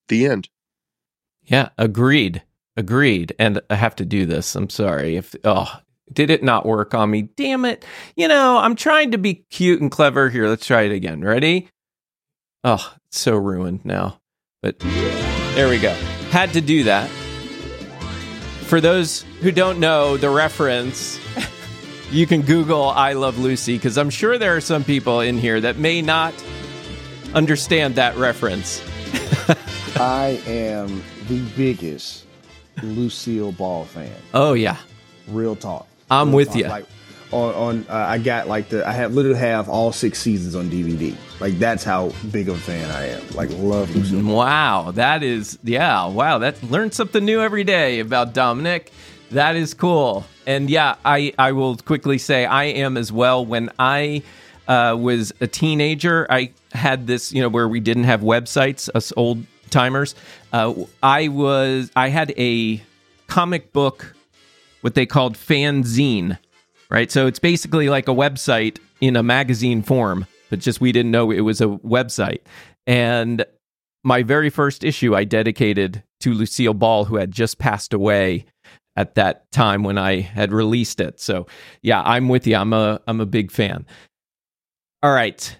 the end. Yeah, agreed. Agreed. And I have to do this. I'm sorry. If oh, did it not work on me? Damn it. You know, I'm trying to be cute and clever here. Let's try it again. Ready? Oh, it's so ruined now. But there we go. Had to do that. For those who don't know the reference, you can Google I Love Lucy because I'm sure there are some people in here that may not understand that reference. I am the biggest Lucille Ball fan. Oh, yeah. Real talk. I'm with you. Like on, on uh, I got like the I have literally have all six seasons on DVD. Like that's how big of a fan I am. Like love Lucille. Wow, that is yeah. Wow, that learn something new every day about Dominic. That is cool. And yeah, I I will quickly say I am as well. When I uh, was a teenager, I had this you know where we didn't have websites, us old timers. Uh, I was I had a comic book, what they called fanzine, right? So it's basically like a website in a magazine form, but just we didn't know it was a website. And my very first issue I dedicated to Lucille Ball, who had just passed away at that time when I had released it. So yeah, I'm with you. I'm a I'm a big fan. All right.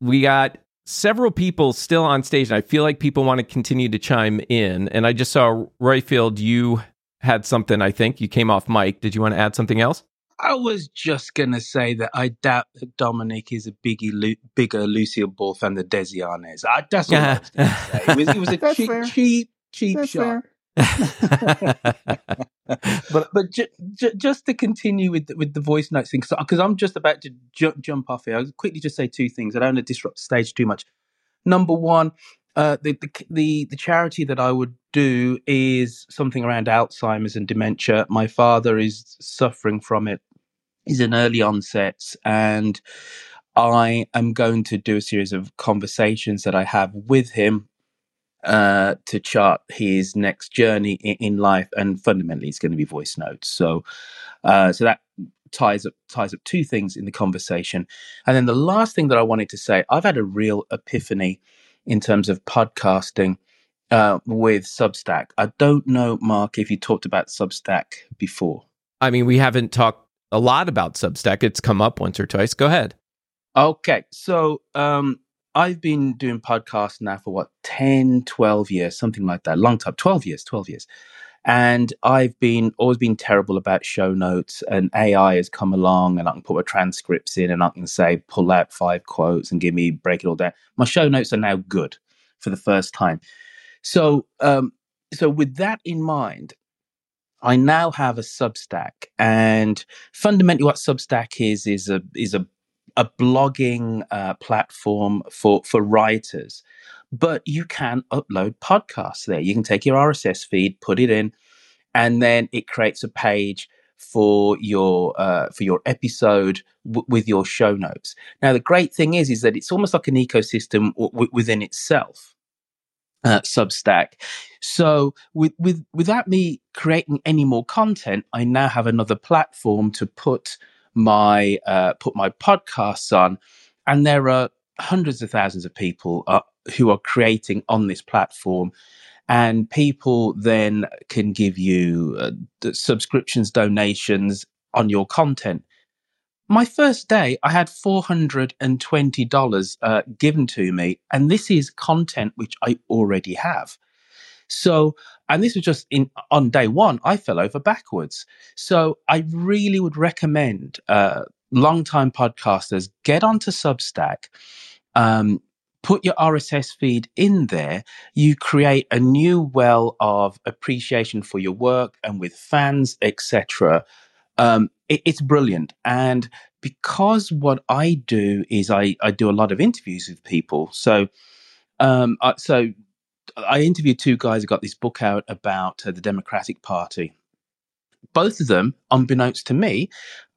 We got several people still on stage, and I feel like people want to continue to chime in. And I just saw Royfield, you had something, I think. You came off mic. Did you want to add something else? I was just going to say that I doubt that Dominic is a biggie, Lu- bigger Lucille Ball fan than Desi Arnaz. I, that's all I was going to say. It was, it was a That's cheap, fair. cheap, cheap That's shot. but but ju- ju- just to continue with the, with the voice notes thing, because I'm just about to ju- jump off here. I'll quickly just say two things. I don't want to disrupt the stage too much. Number one, uh, the, the the the charity that I would do is something around Alzheimer's and dementia. My father is suffering from it. He's in early onsets, and I am going to do a series of conversations that I have with him uh, to chart his next journey in, in life, and fundamentally, it's going to be voice notes. So, uh, so that ties up ties up two things in the conversation, and then the last thing that I wanted to say, I've had a real epiphany in terms of podcasting uh, with Substack. I don't know, Mark, if you talked about Substack before. I mean, we haven't talked a lot about Substack. It's come up once or twice. Go ahead. Okay, so um, I've been doing podcasts now for what 10, 12 years, something like that. Long time, 12 years, 12 years. And I've been always been terrible about show notes and AI has come along and I can put my transcripts in and I can say pull out five quotes and give me break it all down. My show notes are now good for the first time. So um so with that in mind, I now have a Substack, and fundamentally, what Substack is is a is a a blogging uh, platform for for writers, but you can upload podcasts there. You can take your RSS feed, put it in, and then it creates a page for your uh, for your episode w- with your show notes. Now, the great thing is, is that it's almost like an ecosystem w- within itself. Uh, Substack. So, with, with without me creating any more content, I now have another platform to put my uh, put my podcasts on, and there are hundreds of thousands of people uh, who are creating on this platform and people then can give you uh, subscriptions, donations on your content. My first day, I had $420 uh, given to me, and this is content which I already have. So, and this was just in on day one, I fell over backwards. So, I really would recommend uh, long-time podcasters get onto Substack. Um, put your RSS feed in there, you create a new well of appreciation for your work and with fans, etc. Um, it, it's brilliant. And because what I do is I, I do a lot of interviews with people. So, um, I, so I interviewed two guys who got this book out about uh, the Democratic Party both of them, unbeknownst to me,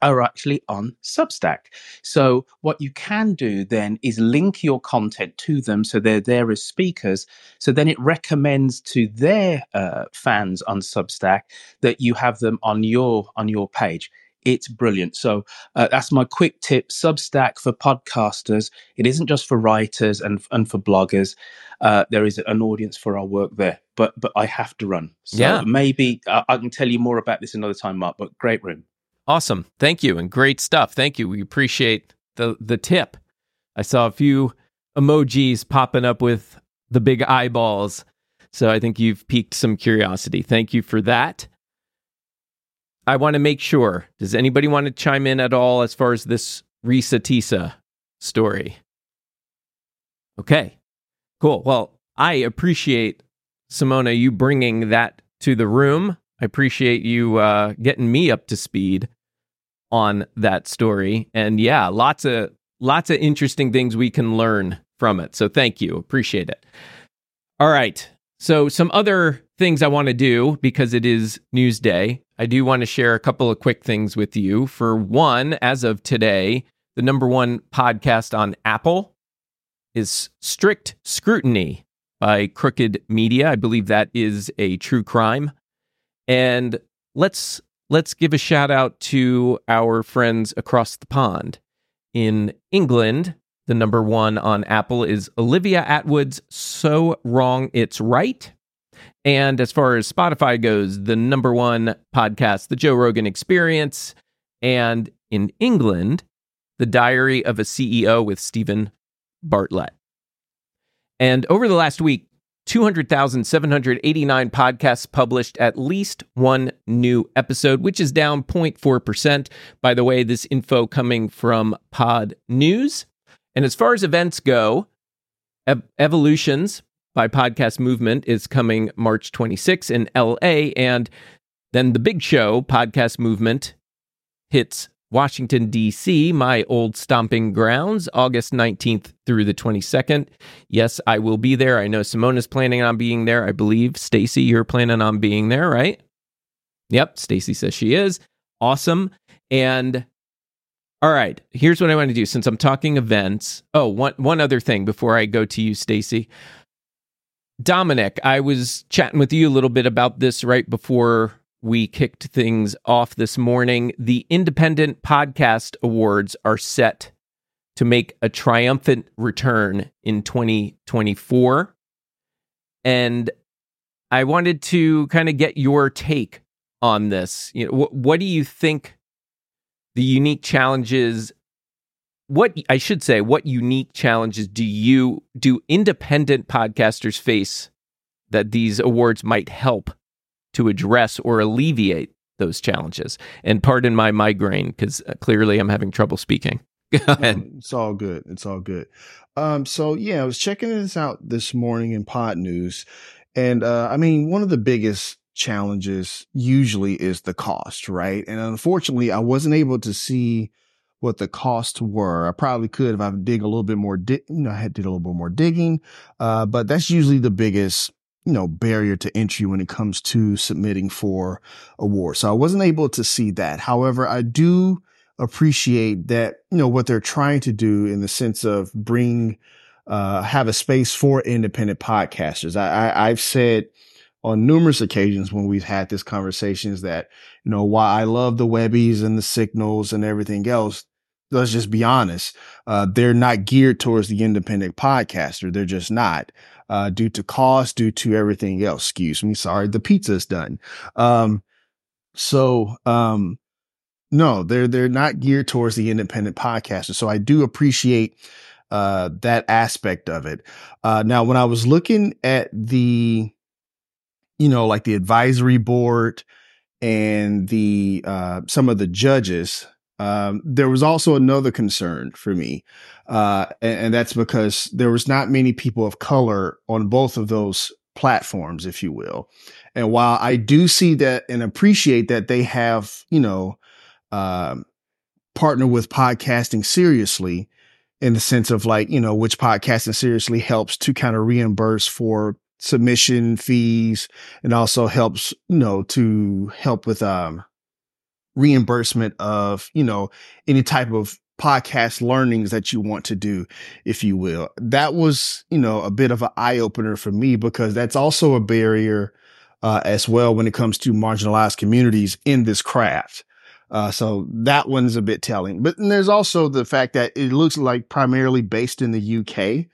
are actually on Substack. So, what you can do then is link your content to them so they're there as speakers. So, then it recommends to their uh, fans on Substack that you have them on your on your page. It's brilliant. So uh, that's my quick tip. Substack for podcasters. It isn't just for writers and and for bloggers. Uh, there is an audience for our work there. But but I have to run. So Yeah. maybe uh, I can tell you more about this another time, Mark. But great room. Awesome. Thank you. And great stuff. Thank you. We appreciate the the tip. I saw a few emojis popping up with the big eyeballs. So I think you've piqued some curiosity. Thank you for that. I want to make sure. Does anybody want to chime in at all as far as this Reesa Teesa story? Okay. Cool. Well, I appreciate Simona you bringing that to the room. I appreciate you uh, getting me up to speed on that story. And yeah, lots of lots of interesting things we can learn from it. So thank you. Appreciate it. All right. So some other things I want to do because it is news day. I do want to share a couple of quick things with you. For one, as of today, the number one podcast on Apple is Strict Scrutiny by Crooked Media. I believe that is a true crime. And let's let's give a shout out to our friends across the pond. In England, the number one on Apple is Olivia Attwood's So Wrong It's Right. And as far as Spotify goes, the number one podcast, The Joe Rogan Experience. And in England, The Diary of a CEO with Steven Bartlett. And over the last week, 200,789 podcasts published at least one new episode, which is down 0.4%. By the way, this info coming from Pod News. And as far as events go, Ev- Evolutions by Podcast Movement is coming March 26 in LA. And then the big show, Podcast Movement, hits Washington, D.C., my old stomping grounds, August 19th through the 22nd. Yes, I will be there. I know Simona's planning on being there. I believe, Stacy, you're planning on being there, right? Yep, Stacy says she is. Awesome. And all right, here's what I want to do since I'm talking events. Oh, one one other thing before I go to you, Stacy. Dominic, I was chatting with you a little bit about this right before we kicked things off this morning. The Independent Podcast Awards are set to make a triumphant return in 2024. And I wanted to kind of get your take on this. You know, what, what do you think the unique challenges what I should say, what unique challenges do you do independent podcasters face that these awards might help to address or alleviate those challenges? And pardon my migraine because clearly I'm having trouble speaking. Go ahead. It's all good. It's all good. Um, so yeah, I was checking this out this morning in Podnews, and uh, I mean, one of the biggest challenges usually is the cost, right? And unfortunately, I wasn't able to see what the costs were. I probably could if I dig a little bit more, di- you know, I had did a little bit more digging. Uh, but that's usually the biggest, you know, barrier to entry when it comes to submitting for awards. So I wasn't able to see that. However, I do appreciate that, you know, what they're trying to do in the sense of bring, uh, have a space for independent podcasters. I, I I've said, on numerous occasions when we've had this conversations that, you know, while I love the Webbies and the signals and everything else, let's just be honest, uh, they're not geared towards the independent podcaster. They're just not, uh, due to cost, due to everything else. Excuse me. Sorry. The pizza is done. Um, so, um, no, they're, they're not geared towards the independent podcaster. So I do appreciate, uh, that aspect of it. Uh, now when I was looking at the, you know, like the advisory board and the, uh, some of the judges, um, there was also another concern for me. Uh, and, and, that's because there was not many people of color on both of those platforms, if you will. And while I do see that and appreciate that they have, you know, um, partner with podcasting seriously in the sense of like, you know, which podcasting seriously helps to kind of reimburse for submission fees and also helps, you know, to help with, um, reimbursement of, you know, any type of podcast learnings that you want to do, if you will. That was, you know, a bit of an eye opener for me because that's also a barrier uh, as well when it comes to marginalized communities in this craft. Uh, so that one's a bit telling. But there's also the fact that it looks like primarily based in the UK.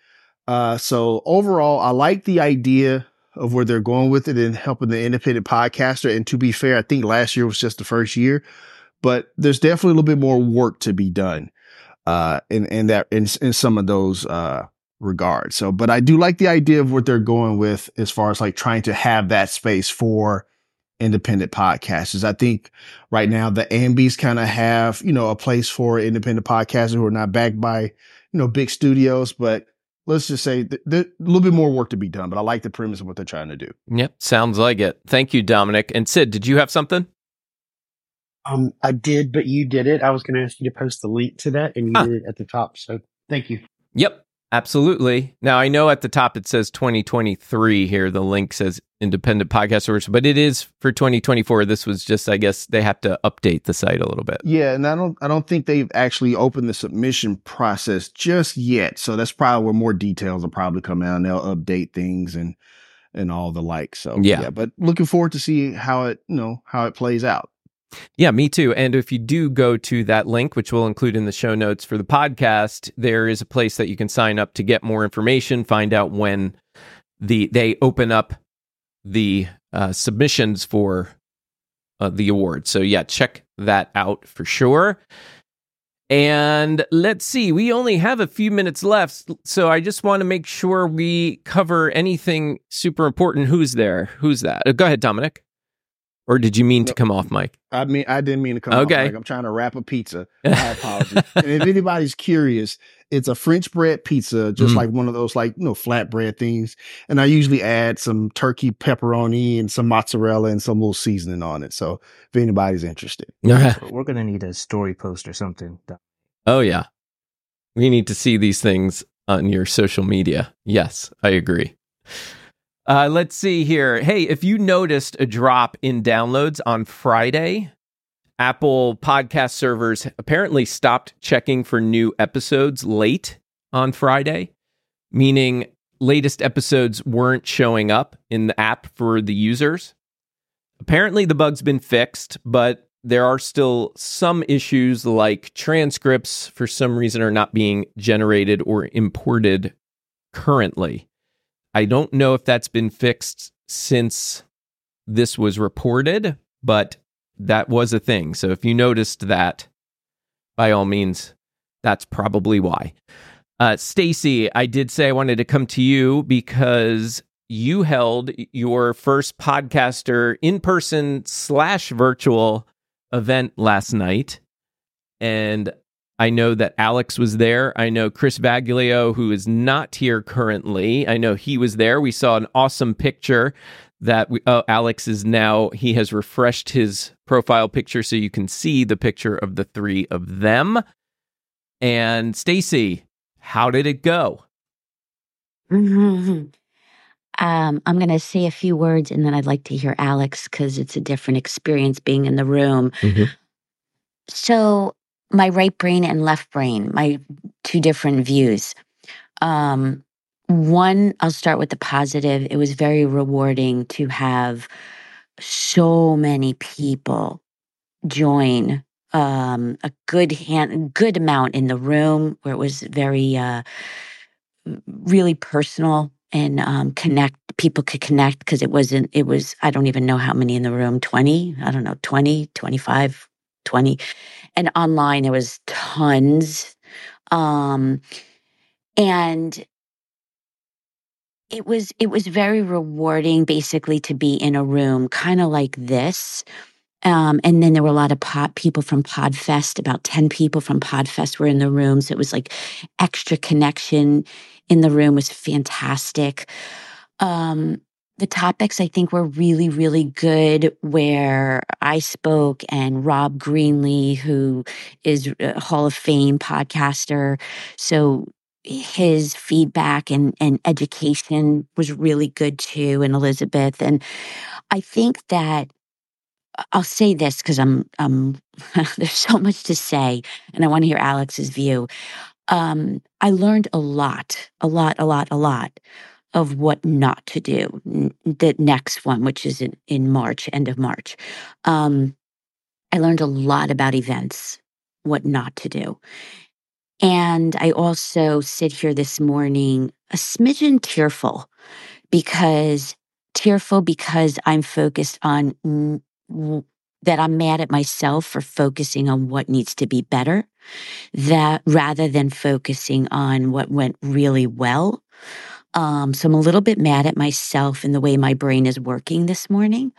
Uh, so overall, I like the idea of where they're going with it and helping the independent podcaster. And to be fair, I think last year was just the first year, but there's definitely a little bit more work to be done uh, in in that in, in some of those uh, regards. So, but I do like the idea of what they're going with as far as like trying to have that space for independent podcasters. I think right now the Ambies kind of have you know a place for independent podcasters who are not backed by you know big studios, but let's just say there's a little bit more work to be done, but I like the premise of what they're trying to do. Yep, sounds like it. Thank you, Dominic. And Sid, did you have something? Um, I did, but you did it. I was going to ask you to post the link to that, and you huh. did it at the top. So thank you. Yep, absolutely. Now I know at the top it says 2023 here. The link says independent podcast source, but it is for 2024. This was just, I guess, they have to update the site a little bit. Yeah, and I don't, I don't think they've actually opened the submission process just yet. So that's probably where more details will probably come out. And they'll update things and and all the like. So yeah. yeah, but looking forward to see how it, you know, how it plays out. Yeah, me too. And if you do go to that link, which we'll include in the show notes for the podcast, there is a place that you can sign up to get more information, find out when the they open up the uh, submissions for uh, the award. So, yeah, check that out for sure. And let's see, we only have a few minutes left. So, I just want to make sure we cover anything super important. Who's there? Who's that? Uh, go ahead, Dominic. Or did you mean no, to come off, mic? I mean, I didn't mean to come okay. off, mic. I'm trying to wrap a pizza. My apologies. and if anybody's curious, it's a French bread pizza, just mm. like one of those like, you know, flatbread things. And I usually add some turkey pepperoni and some mozzarella and some little seasoning on it. So if anybody's interested. We're going to need a story post or something. Oh, yeah. We need to see these things on your social media. Yes, I agree. Uh, let's see here. Hey, if you noticed a drop in downloads on Friday, Apple podcast servers apparently stopped checking for new episodes late on Friday, meaning latest episodes weren't showing up in the app for the users. Apparently, the bug's been fixed, but there are still some issues like transcripts for some reason are not being generated or imported currently. I don't know if that's been fixed since this was reported, but that was a thing. So if you noticed that, by all means, that's probably why. Uh, Stacy, I did say I wanted to come to you because you held your first podcaster in person slash virtual event last night. And I know that Alex was there. I know Chris Vaglio, who is not here currently. I know he was there. We saw an awesome picture that we, oh, Alex is now, he has refreshed his profile picture so you can see the picture of the three of them. And Stacy, how did it go? um, I'm going to say a few words and then I'd like to hear Alex because it's a different experience being in the room. Mhm. So, my right brain and left brain, my two different views. Um, one, I'll start with the positive. It was very rewarding to have so many people join um, a good hand, good amount in the room where it was very, uh, really personal and um, connect. People could connect because it wasn't. It was. I don't even know how many in the room. Twenty. I don't know. 20, 25, 20. and online there was tons. Um, and it was it was very rewarding basically to be in a room kind of like this um, and then there were a lot of pod people from podfest about 10 people from podfest were in the room so it was like extra connection in the room was fantastic um, the topics i think were really really good where i spoke and rob greenlee who is a hall of fame podcaster. So his feedback and, and education was really good too and elizabeth. And i think that i'll say this because i'm um there's so much to say and i want to hear alex's view. Um i learned a lot a lot a lot a lot of what not to do the next one which is in, in march end of march um i learned a lot about events what not to do and I also sit here this morning a smidgen tearful because tearful because I'm focused on that I'm mad at myself for focusing on what needs to be better that rather than focusing on what went really well. Um, so I'm a little bit mad at myself in the way my brain is working this morning.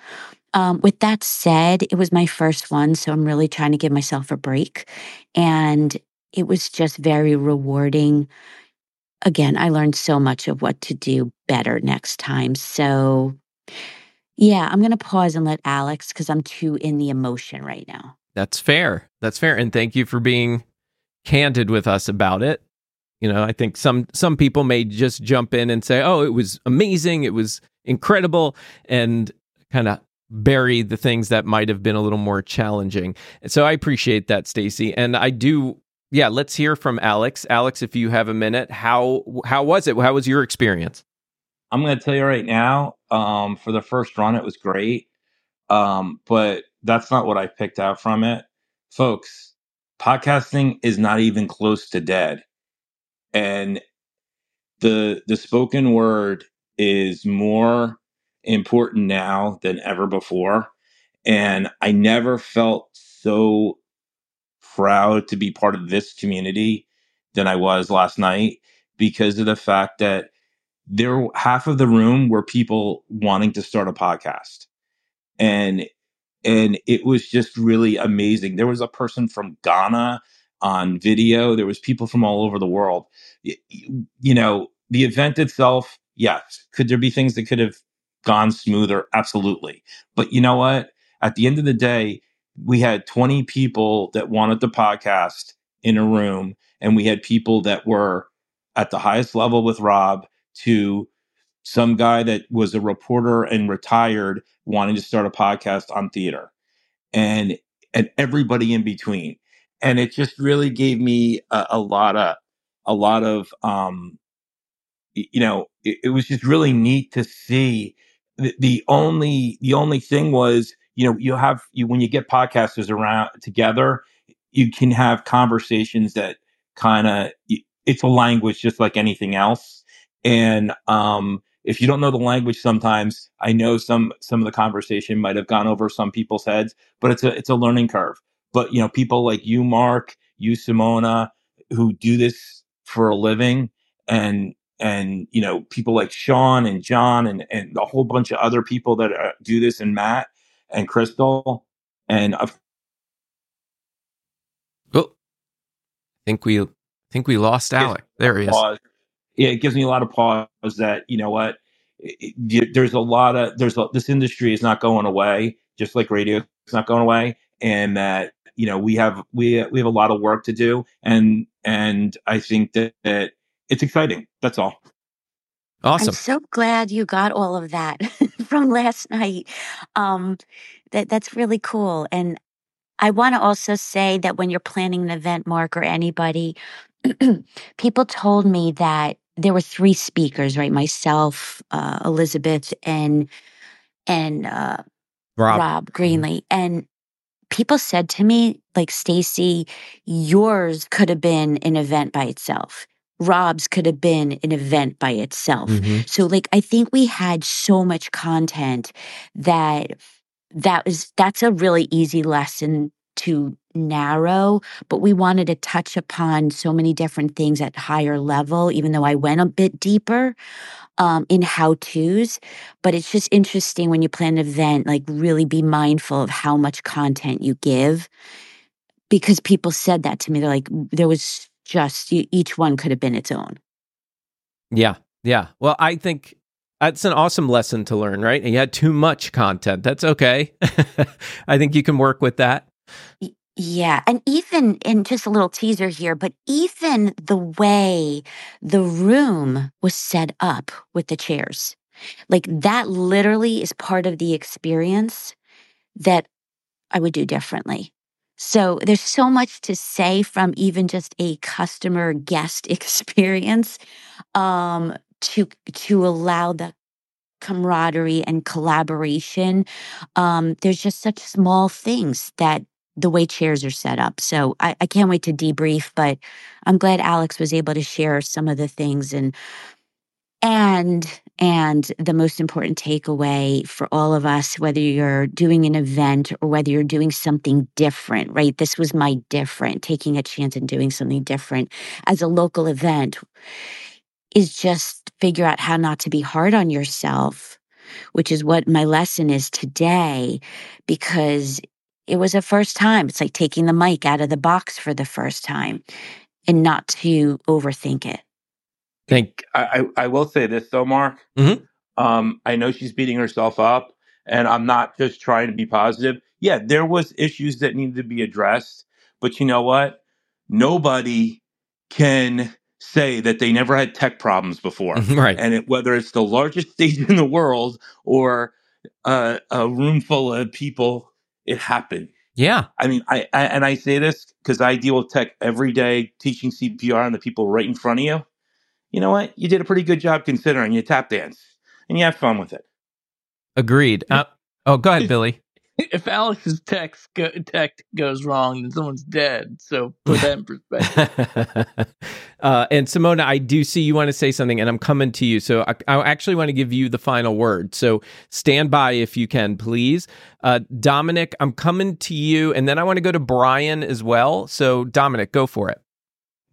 Um, with that said, it was my first one, so I'm really trying to give myself a break. And it was just very rewarding. Again, I learned so much of what to do better next time. So, yeah, I'm going to pause and let Alex because I'm too in the emotion right now. That's fair. That's fair. And thank you for being candid with us about it. You know, I think some some people may just jump in and say, "Oh, it was amazing. It was incredible." And kind of bury the things that might have been a little more challenging. So I appreciate that, Stacy. And I do yeah, let's hear from Alex. Alex, if you have a minute, how how was it? How was your experience? I'm going to tell you right now. Um, for the first run, it was great, um, but that's not what I picked out from it, folks. Podcasting is not even close to dead, and the the spoken word is more important now than ever before. And I never felt so proud to be part of this community than I was last night because of the fact that there half of the room were people wanting to start a podcast. And and it was just really amazing. There was a person from Ghana on video. There was people from all over the world. You know, the event itself, yes. Could there be things that could have gone smoother? Absolutely. But you know what? At the end of the day, we had 20 people that wanted the podcast in a room, and we had people that were at the highest level with Rob to some guy that was a reporter and retired wanting to start a podcast on theater and and everybody in between and it just really gave me a, a lot of a lot of um you know it, it was just really neat to see the, the only the only thing was you know you have you when you get podcasters around together you can have conversations that kind of it's a language just like anything else. And um if you don't know the language sometimes i know some some of the conversation might have gone over some people's heads but it's a it's a learning curve but you know people like you mark you simona who do this for a living and and you know people like sean and john and and a whole bunch of other people that uh, do this and matt and crystal and of Oh, I think we I think we lost Alec. There he is. Yeah, it gives me a lot of pause that you know what, there's a lot of there's a, this industry is not going away, just like radio is not going away, and that you know we have we we have a lot of work to do, and and I think that, that it's exciting. That's all. Awesome. I'm so glad you got all of that from last night. Um, that that's really cool. And I want to also say that when you're planning an event, Mark or anybody, people told me that there were three speakers, right? Myself, uh, Elizabeth, and and uh, Rob. Rob Greenlee, and people said to me, like Stacy, yours could have been an event by itself. Rob's could have been an event by itself. Mhm. So like I think we had so much content that that was that's a really easy lesson to narrow, but we wanted to touch upon so many different things at higher level, even though I went a bit deeper um, in how to's. But it's just interesting when you plan an event, like really be mindful of how much content you give. Because people said that to me. They're like, there was just each one could have been its own. Yeah. Yeah. Well, I think that's an awesome lesson to learn, right? And you had too much content. That's okay. I think you can work with that. Yeah. And even, in just a little teaser here, but even the way the room was set up with the chairs, like that literally is part of the experience that I would do differently. So there's so much to say from even just a customer guest experience um, to to allow the camaraderie and collaboration. Um, there's just such small things that the way chairs are set up. So I, I can't wait to debrief, but I'm glad Alex was able to share some of the things and and and the most important takeaway for all of us, whether you're doing an event or whether you're doing something different, right? This was my different, taking a chance and doing something different as a local event is just figure out how not to be hard on yourself, which is what my lesson is today, because it was a first time. It's like taking the mic out of the box for the first time and not to overthink it. Thank I, I, I will say this though, Mark. Mhm. Um, I know she's beating herself up, and I'm not just trying to be positive. Yeah, there was issues that needed to be addressed, but you know what? Nobody can say that they never had tech problems before, right. and it, whether it's the largest stage in the world or uh, a room full of people, it happened. Yeah. I mean, I, I and I say this because I deal with tech every day, teaching CPR on the people right in front of you. You know what? You did a pretty good job considering you tap dance and you have fun with it. Agreed. Uh, oh, go ahead, Billy. If Alex's text go, tech goes wrong, then someone's dead. So put that in perspective. uh, and Simona, I do see you want to say something, and I'm coming to you. So I, I actually want to give you the final word. So stand by if you can, please. Uh, Dominic, I'm coming to you, and then I want to go to Brian as well. So Dominic, go for it.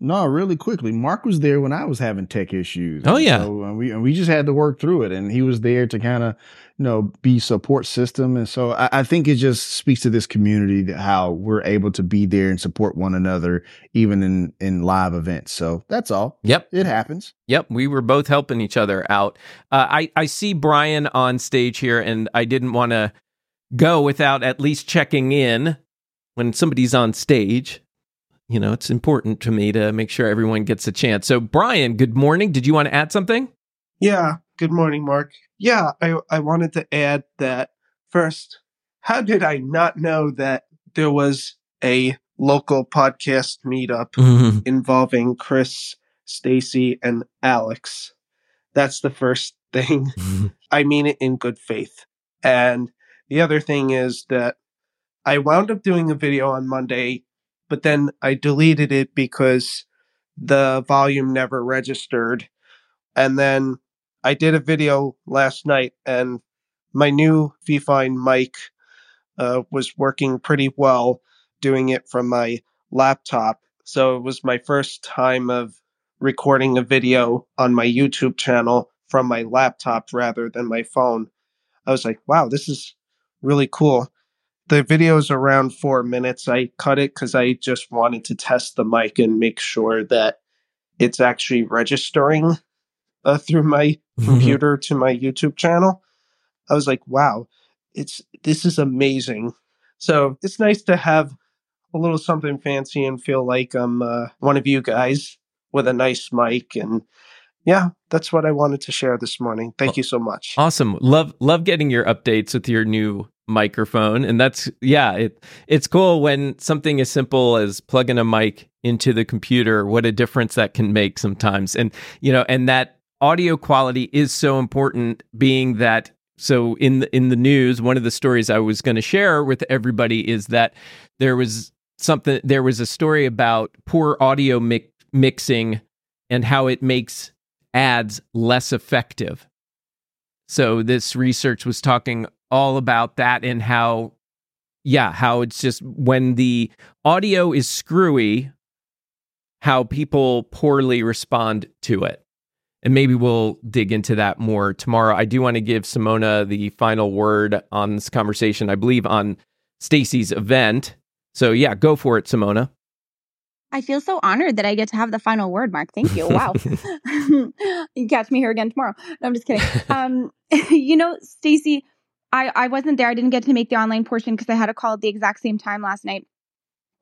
No, really quickly. Mark was there when I was having tech issues. Oh, yeah. So uh, we and we just had to work through it, and he was there to kind of, you know, be support system. And so I, I think it just speaks to this community that how we're able to be there and support one another, even in in live events. So that's all. Yep. It happens. Yep, we were both helping each other out. Uh, I I see Brian on stage here, and I didn't want to go without at least checking in when somebody's on stage. You know, it's important to me to make sure everyone gets a chance. So, Brian, good morning. Did you want to add something? Yeah. Good morning, Mark. Yeah, I I wanted to add that first. How did I not know that there was a local podcast meetup Mm-hmm. involving Chris, Stacy, and Alex? That's the first thing. I mean it in good faith. And the other thing is that I wound up doing a video on Monday, but then I deleted it because the volume never registered. And then I did a video last night, and my new Fifine mic uh, was working pretty well doing it from my laptop. So it was my first time of recording a video on my YouTube channel from my laptop rather than my phone. I was like, wow, this is really cool. The video is around four minutes. I cut it because I just wanted to test the mic and make sure that it's actually registering uh, through my computer to my YouTube channel. I was like, wow, it's this is amazing. So it's nice to have a little something fancy and feel like I'm uh, one of you guys with a nice mic. And yeah, that's what I wanted to share this morning. Thank you so much. Awesome. Love love getting your updates with your new microphone and that's yeah it it's cool when something as simple as plugging a mic into the computer what a difference that can make sometimes and you know and that audio quality is so important being that so in the, in the news one of the stories I was going to share with everybody is that there was something there was a story about poor audio mi- mixing and how it makes ads less effective. So this research was talking all about that and how yeah how it's just when the audio is screwy how people poorly respond to it and maybe we'll dig into that more tomorrow i do want to give simona the final word on this conversation i believe on stacy's event so yeah go for it simona I feel so honored that I get to have the final word, Mark. Thank you. Wow. you catch me here again tomorrow. No, I'm just kidding. Um, you know, Stacy, I, I wasn't there. I didn't get to make the online portion because I had a call at the exact same time last night.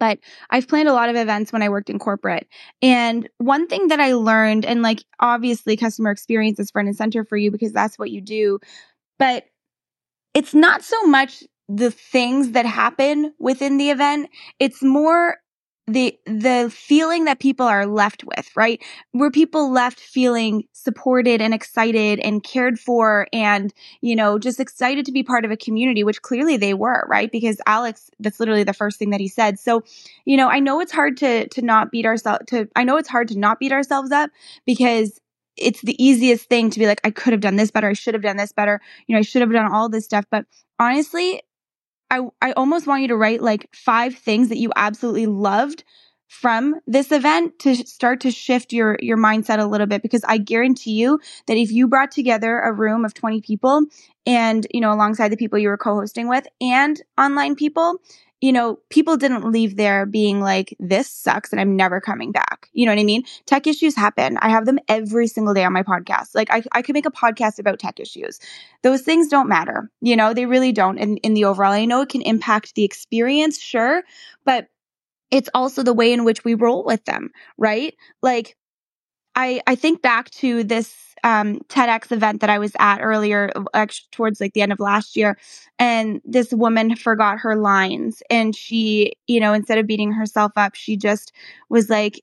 But I've planned a lot of events when I worked in corporate. And one thing that I learned, and like obviously customer experience is front and center for you because that's what you do. But it's not so much the things that happen within the event. It's more the the feeling that people are left with right? Were people left feeling supported and excited and cared for and you know just excited to be part of a community which clearly they were right? Because alex that's literally the first thing that he said. So you know i know it's hard to to not beat ourselves to i know it's hard to not beat ourselves up because it's the easiest thing to be like i could have done this better. I should have done this better. You know i should have done all this stuff. But honestly I, I almost want you to write like five things that you absolutely loved from this event to start to shift your your mindset a little bit because I guarantee you that if you brought together a room of 20 people and you know alongside the people you were co-hosting with and online people you know, people didn't leave there being like, this sucks and I'm never coming back. You know what I mean? Tech issues happen. I have them every single day on my podcast. Like I, I could make a podcast about tech issues. Those things don't matter. You know, they really don't in, in the overall. I know it can impact the experience, sure, but it's also the way in which we roll with them, right? Like I, I think back to this um, TEDx event that I was at earlier, actually towards like the end of last year, and this woman forgot her lines, and she, you know, instead of beating herself up, she just was like,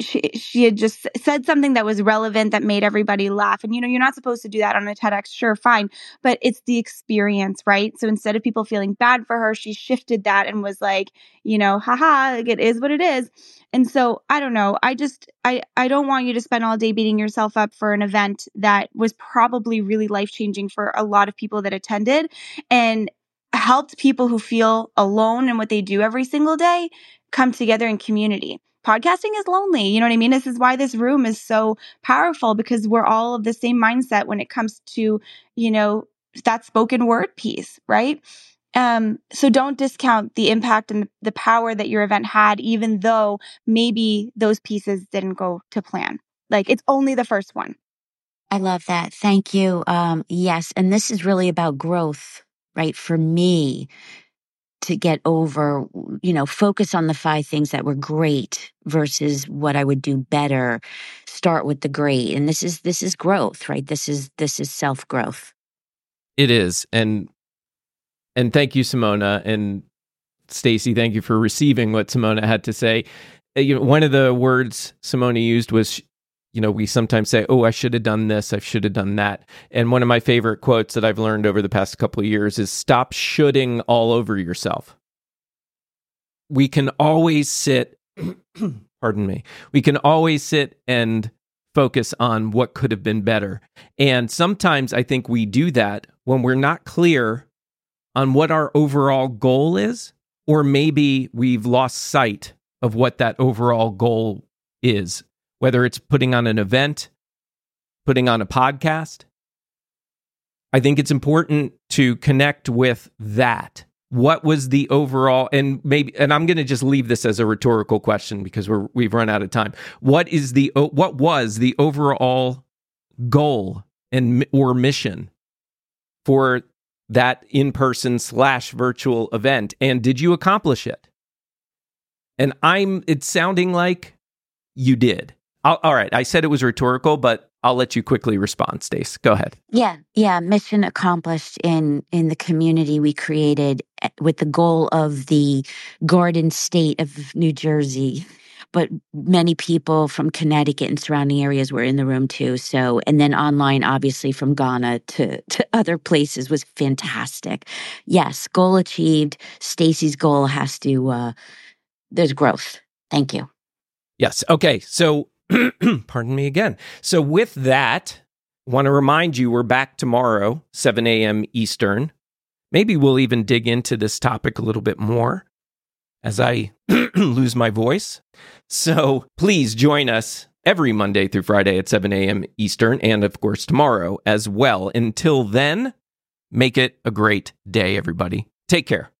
she she had just said something that was relevant that made everybody laugh and you know you're not supposed to do that on a TEDx sure fine but it's the experience right? So instead of people feeling bad for her she shifted that and was like you know haha like it is what it is. And so I don't know I just I I don't want you to spend all day beating yourself up for an event that was probably really life changing for a lot of people that attended and helped people who feel alone in what they do every single day come together in community podcasting is lonely. You know what I mean? This is why this room is so powerful because we're all of the same mindset when it comes to, you know, that spoken word piece, right? Um, so don't discount the impact and the power that your event had, even though maybe those pieces didn't go to plan. Like it's only the first one. I love that. Thank you. Um, yes. And this is really about growth, right? For me, to get over, you know, focus on the five things that were great versus what I would do better. Start with the great. And this is this is growth, right? This is this is self-growth. It is. And and thank you Simona and Stacy, thank you for receiving what Simona had to say. Uh, you know, one of the words Simona used was you know, we sometimes say, "Oh, I should have done this. I should have done that." And one of my favorite quotes that I've learned over the past couple of years is stop shoulding all over yourself. We can always sit pardon me. We can always sit and focus on what could have been better. And sometimes I think we do that when we're not clear on what our overall goal is or maybe we've lost sight of what that overall goal is whether it's putting on an event, putting on a podcast. I think it's important to connect with that. What was the overall and maybe and I'm going to just leave this as a rhetorical question because we're we've run out of time. What is the what was the overall goal and or mission for that in-person slash virtual event and did you accomplish it And I'm, it's sounding like you did. I'll, all right. I said it was rhetorical, but I'll let you quickly respond, Stace. Go ahead. Yeah, yeah, mission accomplished in in the community we created eh, with the goal of the Garden State of New Jersey. But many people from Connecticut and surrounding areas were in the room too. So, and then online, obviously from Ghana to, to other places was fantastic. Yes, goal achieved. Stacy's goal has to. uh There's growth. Thank you. Yes. Okay. So, pardon me again. So, with that, want to remind you we're back tomorrow, 7 a.m. Eastern. Maybe we'll even dig into this topic a little bit more as I lose my voice. So, please join us every Monday through Friday at 7 a.m. Eastern, and of course, tomorrow as well. Until then, make it a great day, everybody. Take care.